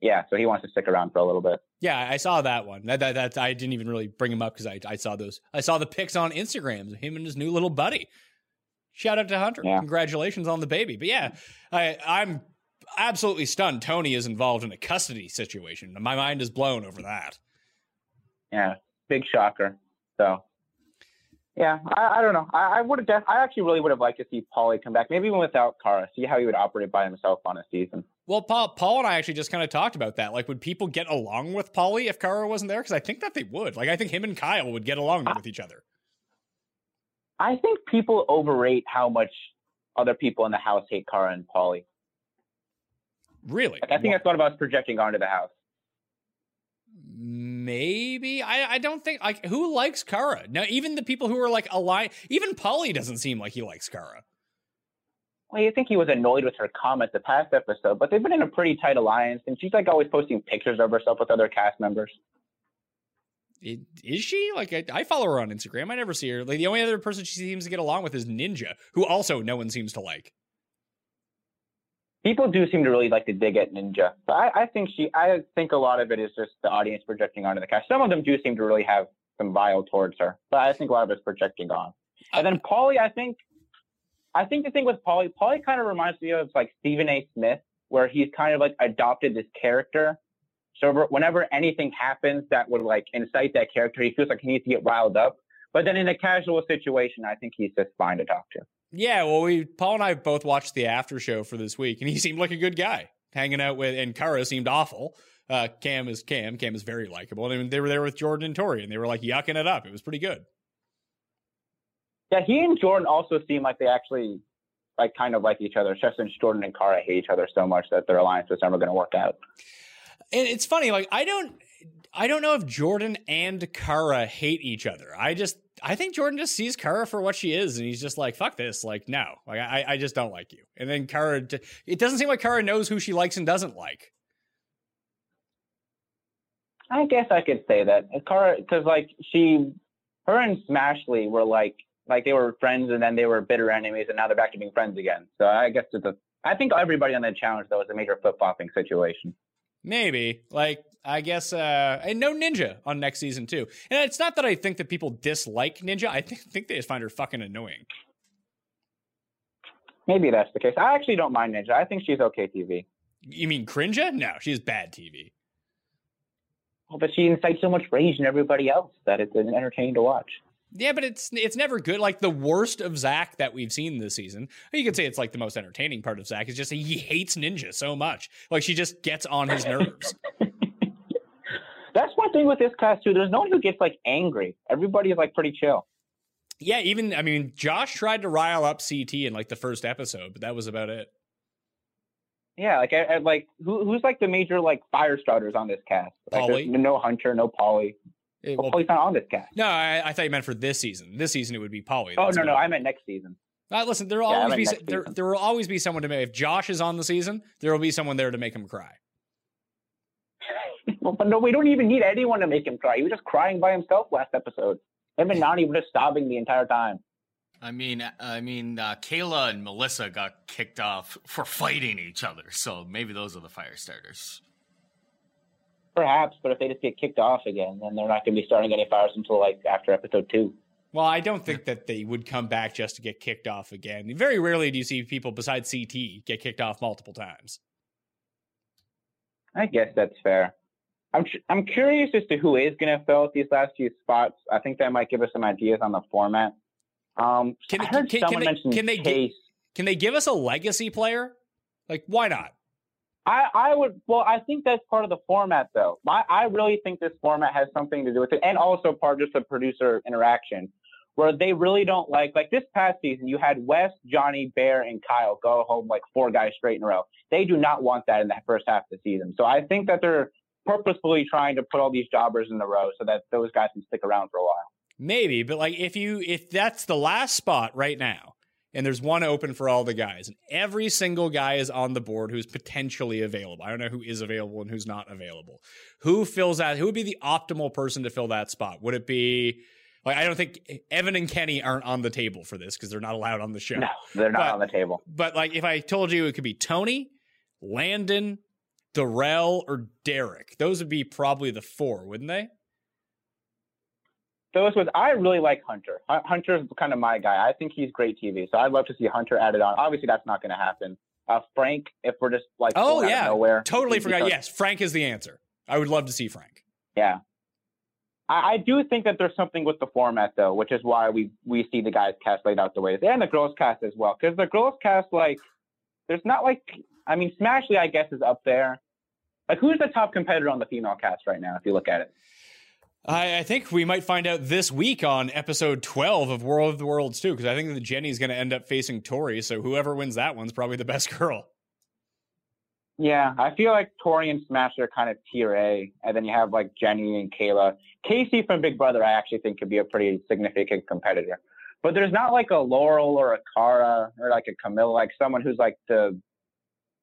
yeah, so he wants to stick around for a little bit. Yeah, I saw that one. That, that, that I didn't even really bring him up because I, I saw those. I saw the pics on Instagram of him and his new little buddy. Shout out to Hunter. Yeah. Congratulations on the baby. But yeah, I, I'm absolutely stunned. Tony is involved in a custody situation. My mind is blown over that. Yeah, big shocker. So, yeah, I, I don't know. I, I would have. Def- I actually really would have liked to see Paulie come back, maybe even without Cara. See how he would operate by himself on a season. Well, Paul, Paul and I actually just kind of talked about that. Like, would people get along with Paulie if Cara wasn't there? Because I think that they would. Like, I think him and Kyle would get along with each other. I think people overrate how much other people in the house hate Cara and Paulie. Really? Like, I think that's what about projecting onto the house. Maybe I, I don't think like who likes Cara now. Even the people who are like aligned, even Paulie doesn't seem like he likes Cara. Well, you think he was annoyed with her comment the past episode, but they've been in a pretty tight alliance, and she's like always posting pictures of herself with other cast members. I- Is she like I, I follow her on Instagram? I never see her. Like the only other person she seems to get along with is Ninja, who also no one seems to like. People do seem to really like to dig at Ninja, but I, I think she. I think a lot of it is just the audience projecting onto the cast. Some of them do seem to really have some bile towards her, but I think a lot of it's projecting on. Uh, and then Paulie, I think, I think the thing with Paulie, Paulie kind of reminds me of like Stephen A. Smith, where he's kind of like adopted this character. So whenever anything happens that would like incite that character, he feels like he needs to get riled up. But then in a casual situation, I think he's just fine to talk to. Yeah, well, we Paul and I both watched the after show for this week, and he seemed like a good guy, hanging out with. And Cara seemed awful. Uh, Kam is Kam. Kam is very likable, and they were there with Jordan and Tori, and they were like yucking it up. It was pretty good. Yeah, he and Jordan also seem like they actually like kind of like each other. It's just since Jordan and Cara hate each other so much that their alliance was never going to work out. And it's funny, like I don't, I don't know if Jordan and Cara hate each other. I just, I think Jordan just sees Cara for what she is, and he's just like, "Fuck this!" Like, no, like I, I just don't like you. And then Cara, it doesn't seem like Cara knows who she likes and doesn't like. I guess I could say that Cara, because like she, her and Smashley were like like they were friends and then they were bitter enemies and now they're back to being friends again. So I guess it's a. I think everybody on that challenge though is a major flip flopping situation. Maybe, like, I guess, uh, and no Ninja on next season too. And it's not that I think that people dislike Ninja. I think, think they just find her fucking annoying. Maybe that's the case. I actually don't mind Ninja. I think she's okay TV. You mean Crinja? No, she's bad TV. Well, but she incites so much rage in everybody else that it's entertaining to watch. Yeah, but it's it's never good. Like the worst of Zach that we've seen this season. You could say it's like the most entertaining part of Zach is just he hates Ninja so much. Like she just gets on his nerves. That's one thing with this cast too. There's no one who gets like angry. Everybody is like pretty chill. yeah, even I mean, Josh tried to rile up CT in like the first episode, but that was about it. Yeah, like I, I, like who who's like the major like fire starters on this cast? Like no Hunter, no Paulie. It- Well, well, Paulie's not on this cast. no, I, I thought you meant for this season. This season it would be Paulie. Oh That's no, no. I meant next season. Uh, listen, there will Yeah, always be there, there will always be someone to make. If Josh is on the season, there will be someone there to make him cry. Well, but no, we don't even need anyone to make him cry. He was just crying by himself last episode. Him and Nany were just sobbing the entire time. I mean, I mean, uh, Kayla and Melissa got kicked off for fighting each other, so maybe those are the fire starters. Perhaps, but if they just get kicked off again, then they're not going to be starting any fires until like after episode two. Well, I don't think that they would come back just to get kicked off again. Very rarely do you see people besides CT get kicked off multiple times. I guess that's fair. I'm I'm curious as to who is going to fill out these last few spots. I think that might give us some ideas on the format. Um, Can- I heard can- can someone they- mention can they. Can they give us a legacy player? Like, why not? I, I would well I think that's part of the format though. I, I really think this format has something to do with it and also part just the producer interaction where they really don't like like this past season you had Wes, Johnny, Bear, and Kyle go home like four guys straight in a row. They do not want that in the first half of the season. So I think that they're purposefully trying to put all these jobbers in a row so that those guys can stick around for a while. Maybe, but like if you if that's the last spot right now, and there's one open for all the guys, and every single guy is on the board who's potentially available. I don't know who is available and who's not available. Who fills that? Who would be the optimal person to fill that spot? Would it be Like I don't think Evan and Kenny aren't on the table for this because they're not allowed on the show. No, they're not But- on the table. But like if I told you it could be Tony, Landon, Darrell, or Derek, those would be probably the four, wouldn't they? Those was I really like Hunter. Hunter's kind of my guy. I think he's great TV. So I'd love to see Hunter added on. Obviously, that's not going to happen. Uh, Frank, if we're just like Oh going out of yeah, nowhere, totally because- forgot. Yes, Frank is the answer. I would love to see Frank. Yeah. I, I do think that there's something with the format though, which is why we we see the guys cast laid out the way and the girls cast as well. Because the girls cast like there's not like I mean Smashley I guess is up there. Like who's the top competitor on the female cast right now if you look at it? I, I think we might find out this week on episode 12 of War of the Worlds too, because I think that Jenny's going to end up facing Tori. So whoever wins that one's probably the best girl. Yeah, I feel like Tori and Smash are kind of tier A, and then you have like Jenny and Kayla. Kaycee from Big Brother, I actually think could be a pretty significant competitor. But there's not like a Laurel or a Cara or like a Camilla, like someone who's like the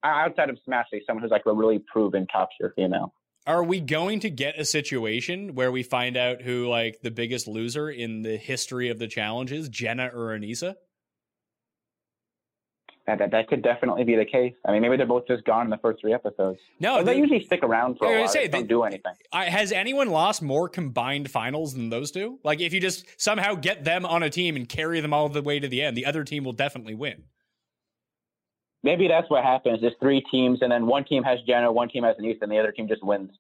outside of Smashy, someone who's like a really proven top tier female. Are we going to get a situation where we find out who like the biggest loser in the history of the challenges, Jenna or Aneesa? That, that that could definitely be the case. I mean, maybe they're both just gone in the first three episodes. No, they they- usually stick around for a while. gonna They don't do anything. I, has anyone lost more combined finals than those two? Like, if you just somehow get them on a team and carry them all the way to the end, the other team will definitely win. Maybe that's what happens. There's three teams, and then one team has Jenna, one team has Aneesa, and the other team just wins.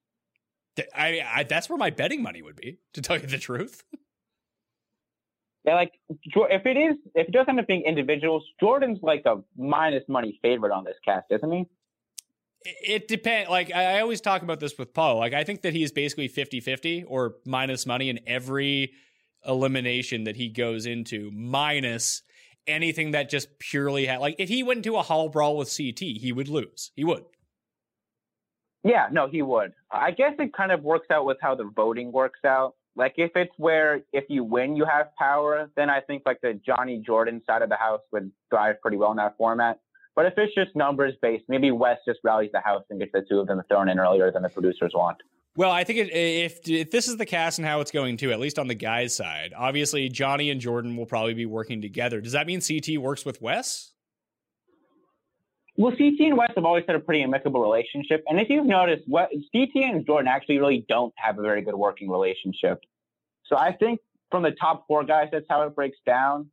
I, I that's where my betting money would be, to tell you the truth. Yeah, like if it is, if it does end up being individuals, Jordan's like a minus money favorite on this cast, isn't he? It, depends. Like, I, always talk about this with Paul. Like, I think that he's basically 50 50 or minus money in every elimination that he goes into, minus anything that just purely had. Like, if he went into a hall brawl with CT, he would lose. He would. Yeah, no, he would. I guess it kind of works out with how the voting works out. Like if it's where if you win you have power, then I think like the Johnny Jordan side of the house would thrive pretty well in that format. But if it's just numbers based, maybe Wes just rallies the house and gets the two of them thrown in earlier than the producers want. Well, I think it, if if this is the cast and how it's going to, at least on the guys' side, obviously Johnny and Jordan will probably be working together. Does that mean CT works with Wes? Well, CT and Wes have always had a pretty amicable relationship. And if you've noticed, what, CT and Jordan actually really don't have a very good working relationship. So I think from the top four guys, that's how it breaks down.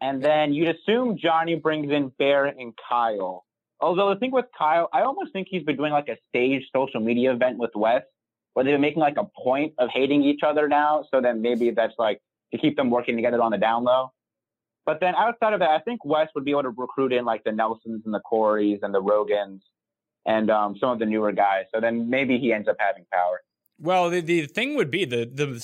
And then you'd assume Johnny brings in Bear and Kyle. Although the thing with Kyle, I almost think he's been doing like a staged social media event with Wes, they've been making like a point of hating each other now. So then maybe that's like to keep them working together on the down low. But then outside of that, I think Wes would be able to recruit in like the Nelsons and the Coreys and the Rogans and um, some of the newer guys. So then maybe he ends up having power. Well, the, the thing would be the the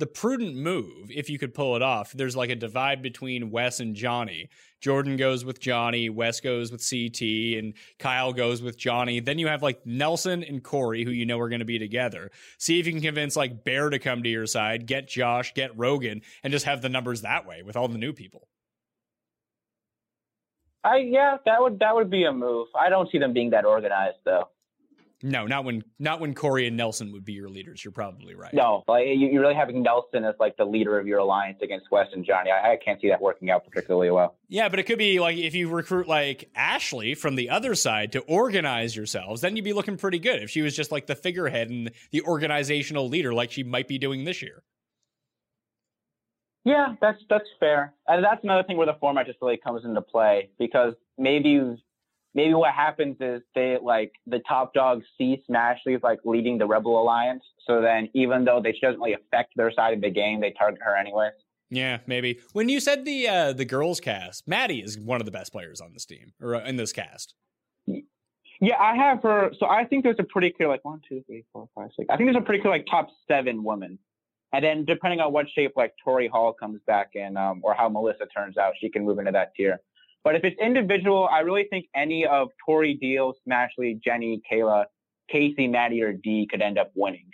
the prudent move if you could pull it off. There's like a divide between Wes and Johnny. Jordan goes with Johnny, Wes goes with CT, and Kyle goes with Johnny. Then you have like Nelson and Corey, who you know are going to be together. See if you can convince like Bear to come to your side, get Josh, get Rogan, and just have the numbers that way with all the new people. I yeah, that would that would be a move. I don't see them being that organized though. No, not when not when Corey and Nelson would be your leaders. You're probably right. No, like you, you're really having Nelson as like the leader of your alliance against Wes and Johnny. I, I can't see that working out particularly well. Yeah, but it could be like if you recruit like Ashley from the other side to organize yourselves, then you'd be looking pretty good. If she was just like the figurehead and the organizational leader, like she might be doing this year. Yeah, that's that's fair. And that's another thing where the format just really comes into play because maybe maybe what happens is they like the top dog see Smashley is like leading the Rebel Alliance. So then even though they, she doesn't really affect their side of the game, they target her anyway. Yeah, maybe. When you said the uh, the girls cast, Maddie is one of the best players on this team or uh, in this cast. Yeah, I have her. So I think there's a pretty clear like one, two, three, four, five, six. I think there's a pretty clear like top seven women. And then depending on what shape like Tori Hall comes back in, um, or how Melissa turns out, she can move into that tier. But if it's individual, I really think any of Tori, Deal, Smashley, Jenny, Kayla, Kaycee, Maddie, or D could end up winning.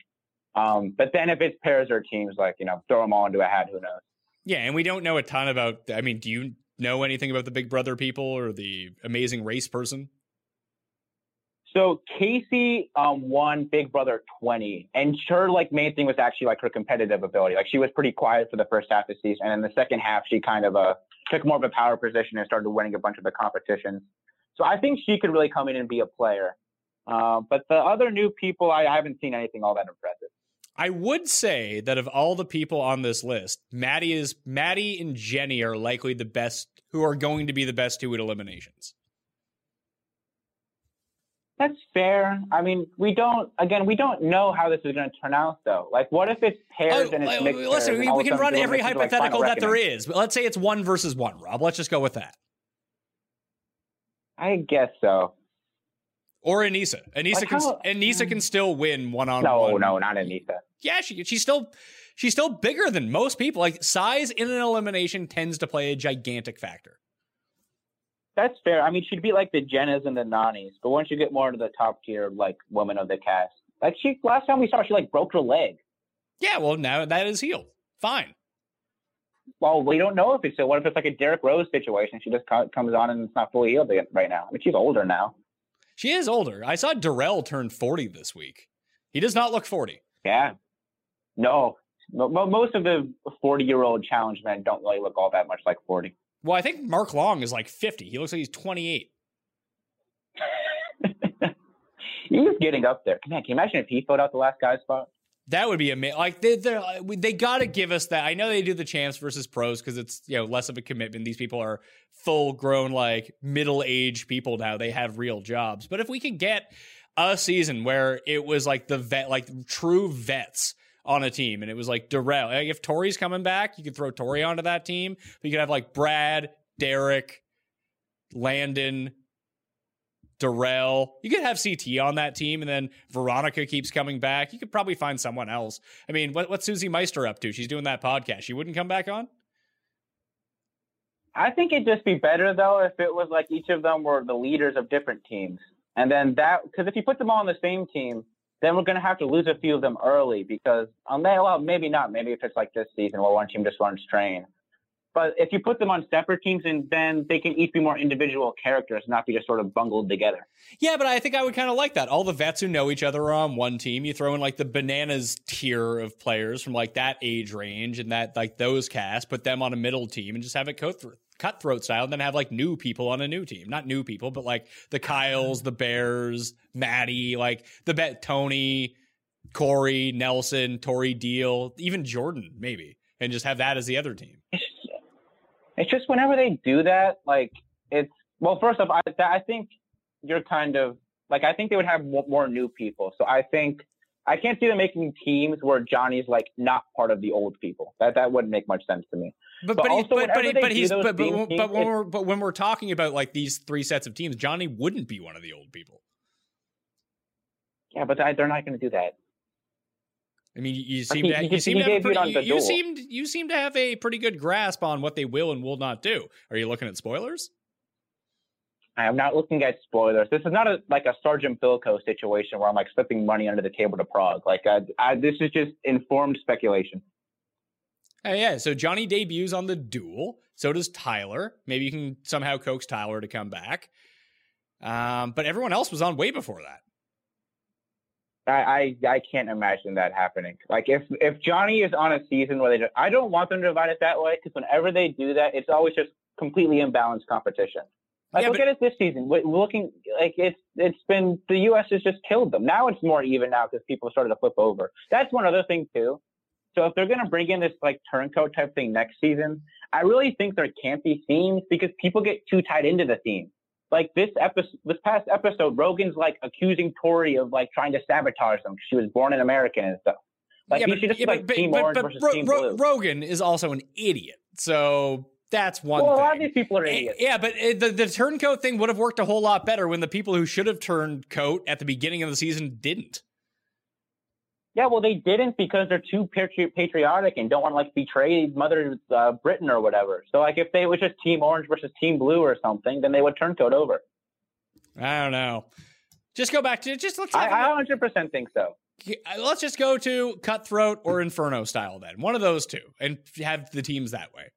Um, but then if it's pairs or teams, like you know, throw them all into a hat. Who knows? Yeah, and we don't know a ton about. I mean, do you know anything about the Big Brother people or the Amazing Race person? So Kaycee um, won Big Brother 20, and her like main thing was actually like her competitive ability. Like she was pretty quiet for the first half of the season, and in the second half she kind of uh, took more of a power position and started winning a bunch of the competitions. So I think she could really come in and be a player. Uh, but the other new people, I, I haven't seen anything all that impressive. I would say that of all the people on this list, Maddie is Maddie and Jenny are likely the best who are going to be the best two at eliminations. That's fair. I mean, we don't. Again, we don't know how this is going to turn out, though. Like, what if it's pairs Oh, and it's mixed listen, pairs, we, we can run every like hypothetical that there Reckoning? is, but let's say it's one versus one, Rob. Let's just go with that. I guess so. Or Aneesa. Aneesa Like can how- Aneesa can still win one on No, one. no, no, not Anita. Yeah, she she's still she's still bigger than most people. Like size in an elimination tends to play a gigantic factor. That's fair. I mean, she'd be like the Jennas and the Nanys, but once you get more into the top tier, like women of the cast, like she last time we saw, her, she like broke her leg. Yeah, well now that is healed. Fine. Well, we don't know if it's so. What if it's like a Derrick Rose situation? She just co- comes on and it's not fully healed right now. I mean, she's older now. She is older. I saw Darrell turn 40 this week. He does not look 40. Yeah. No, Mo- mo- most of the forty-year-old challenge men don't really look all that much like forty. Well, I think Mark Long is like 50. He looks like he's 28. He's getting up there. Man, can you imagine if he filled out the last guy's spot? That would be amazing. Like they uh, they they got to give us that. I know they do the champs versus pros because it's you know less of a commitment. These people are full grown like middle aged people now. They have real jobs. But if we could get a season where it was like the vet, like true vets on a team, and it was like Darrell. Like if Tori's coming back, you could throw Tori onto that team. But you could have like Brad, Derek, Landon, Darrell. You could have CT on that team, and then Veronica keeps coming back. You could probably find someone else. I mean, what, what's Susie Meister up to? She's doing that podcast. She wouldn't come back on? I think it'd just be better though if it was like each of them were the leaders of different teams, and then that because if you put them all on the same team, then we're gonna have to lose a few of them early because um, on that well maybe not maybe if it's like this season where one team just runs train. But if you put them on separate teams, and then they can each be more individual characters, not be just sort of bungled together. Yeah, but I think I would kind of like that. All the vets who know each other are on one team. You throw in like the bananas tier of players from like that age range and that like those cast, put them on a middle team and just have it cutthroat, cutthroat style, and then have like new people on a new team. Not new people, but like the Kyles, the Bears, Maddie, like the bet Tony, Corey, Nelson, Tori Deal, even Jordan, maybe, and just have that as the other team. It's just, whenever they do that, like it's well. First off, I I think you're kind of like I think they would have mo- more new people. So I think I can't see them making teams where Johnny's like not part of the old people. That that wouldn't make much sense to me. But But but but but, but he's but but, but when we're but when we're talking about like these three sets of teams, Johnny wouldn't be one of the old people. Yeah, but they're not going to do that. I mean, you- seem to you seem to have a pretty, you, you seemed you seem to have a pretty good grasp on what they will and will not do. Are you looking at spoilers? I am not looking at spoilers. This is not a like a Sergeant Bilko situation where I'm like slipping money under the table to Prague. Like I, I, this is just informed speculation. Oh, yeah. So Johnny debuts on the duel. So does Tyler. Maybe you can somehow coax Tyler to come back. Um, but everyone else was on way before that. I, I I can't imagine that happening. Like if if Johnny is on a season where they, just, I don't want them to divide it that way because whenever they do that, it's always just completely imbalanced competition. Like Yeah, look but- at it this season. We're looking like it's it's been the U.S. has just killed them. Now it's more even now because people started to flip over. That's one other thing too. So if they're gonna bring in this like turncoat type thing next season, I really think there can't be themes because people get too tied into the theme. Like this episode, this past episode, Rogan's like accusing Tori of like trying to sabotage them because She was born an American and stuff. Like yeah, but, should just yeah, like but- Team but- Orange but versus Ro- Team Blue. Rogan is also an idiot. So that's one well, a lot of these people are Eh, idiots. Yeah, but uh, the, the turncoat thing would have worked a whole lot better when the people who should have turned coat at the beginning of the season didn't. Yeah, well, they didn't because they're too patri- patriotic and don't want to like betray Mother uh, Britain or whatever. So like if they was just Team Orange versus Team Blue or something, then they would turncoat over. I don't know. Just go back to just let's I, I 100% think so. let's just go to cutthroat or inferno style then. One of those two, and have the teams that way.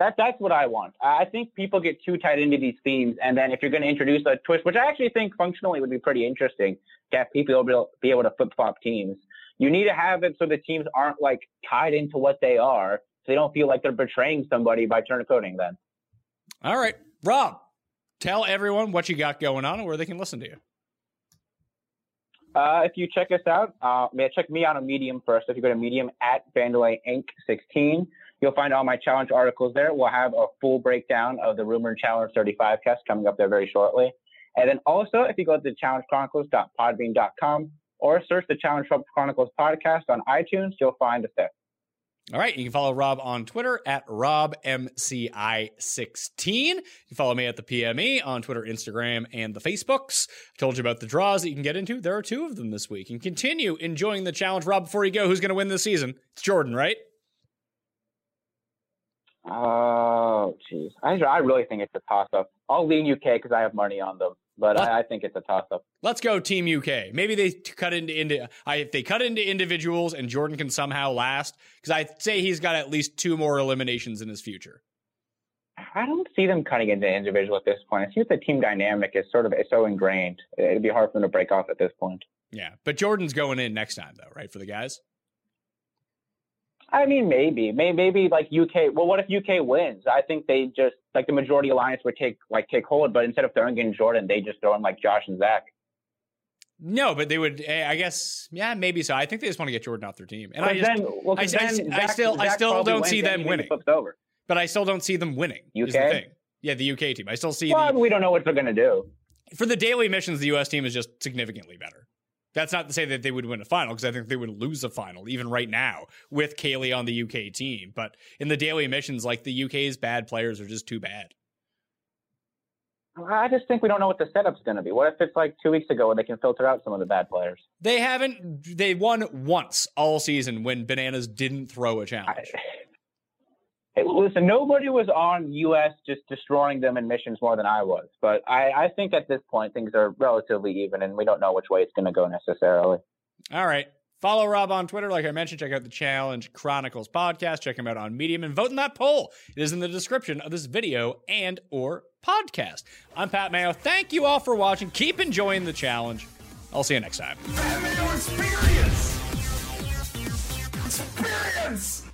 That, that's what I want. I think people get too tied into these themes, and then if you're going to introduce a twist, which I actually think functionally would be pretty interesting, to have people be able, be able to flip flop teams, you need to have it so the teams aren't like tied into what they are, so they don't feel like they're betraying somebody by turncoating them. All right, Rob, tell everyone what you got going on and where they can listen to you. Uh, if you check us out, uh, check me out on Medium first. If you go to Medium at Vandalay Inc. 16, you'll find all my challenge articles there. We'll have a full breakdown of the Rumored Challenge 35 test coming up there very shortly. And then also, if you go to challengechronicles.podbean.com or search the Challenge Chronicles podcast on iTunes, you'll find us there. All right. You can follow Rob on Twitter at RobMCI16. You can follow me at the PME on Twitter, Instagram, and the Facebooks. I told you about the draws that you can get into. There are two of them this week. And continue enjoying the challenge. Rob, before you go, who's going to win this season? It's Jordan, right? Oh, jeez. I, I really think it's a toss up. I'll lean UK because I have money on them, but I, I, think it's a toss up. Let's go Team UK. Maybe they cut into into I, if they cut into individuals and Jordan can somehow last because I say he's got at least two more eliminations in his future. I don't see them cutting into individual at this point. I see that the team dynamic is sort of so ingrained. It'd be hard for them to break off at this point. Yeah, but Jordan's going in next time though, right? For the guys. I mean, maybe, maybe, maybe like UK. Well, what if UK wins? I think they just like the majority alliance would take like take hold, but instead of throwing in Jordan, they just throw in like Josh and Zach. No, but they would. eh, I guess, yeah, maybe so. I think they just want to get Jordan off their team, and I just, then, well, I, I, then I Zach- still, I still don't see them he winning. But I still don't see them winning. Is the UK? thing. Yeah, the UK team. I still see Well, the we don't know what they're gonna do. for the daily missions. The US team is just significantly better. That's not to say that they would win a final because I think they would lose a final even right now with Kaylee on the UK team. But in the daily missions, like the UK's bad players are just too bad. I just think we don't know what the setup's gonna be. What if it's like two weeks ago where they can filter out some of the bad players? They haven't. They won once all season when Bananas didn't throw a challenge. Hey, listen, nobody was on US just destroying them in missions more than I was. But I, I think at this point things are relatively even, and we don't know which way it's gonna go necessarily. All right. Follow Rob on Twitter. Like I mentioned, check out the Challenge Chronicles podcast. Check him out on Medium and vote in that poll. It is in the description of this video and or podcast. I'm Pat Mayo. Thank you all for watching. Keep enjoying the challenge. I'll see you next time. Batman experience! Experience!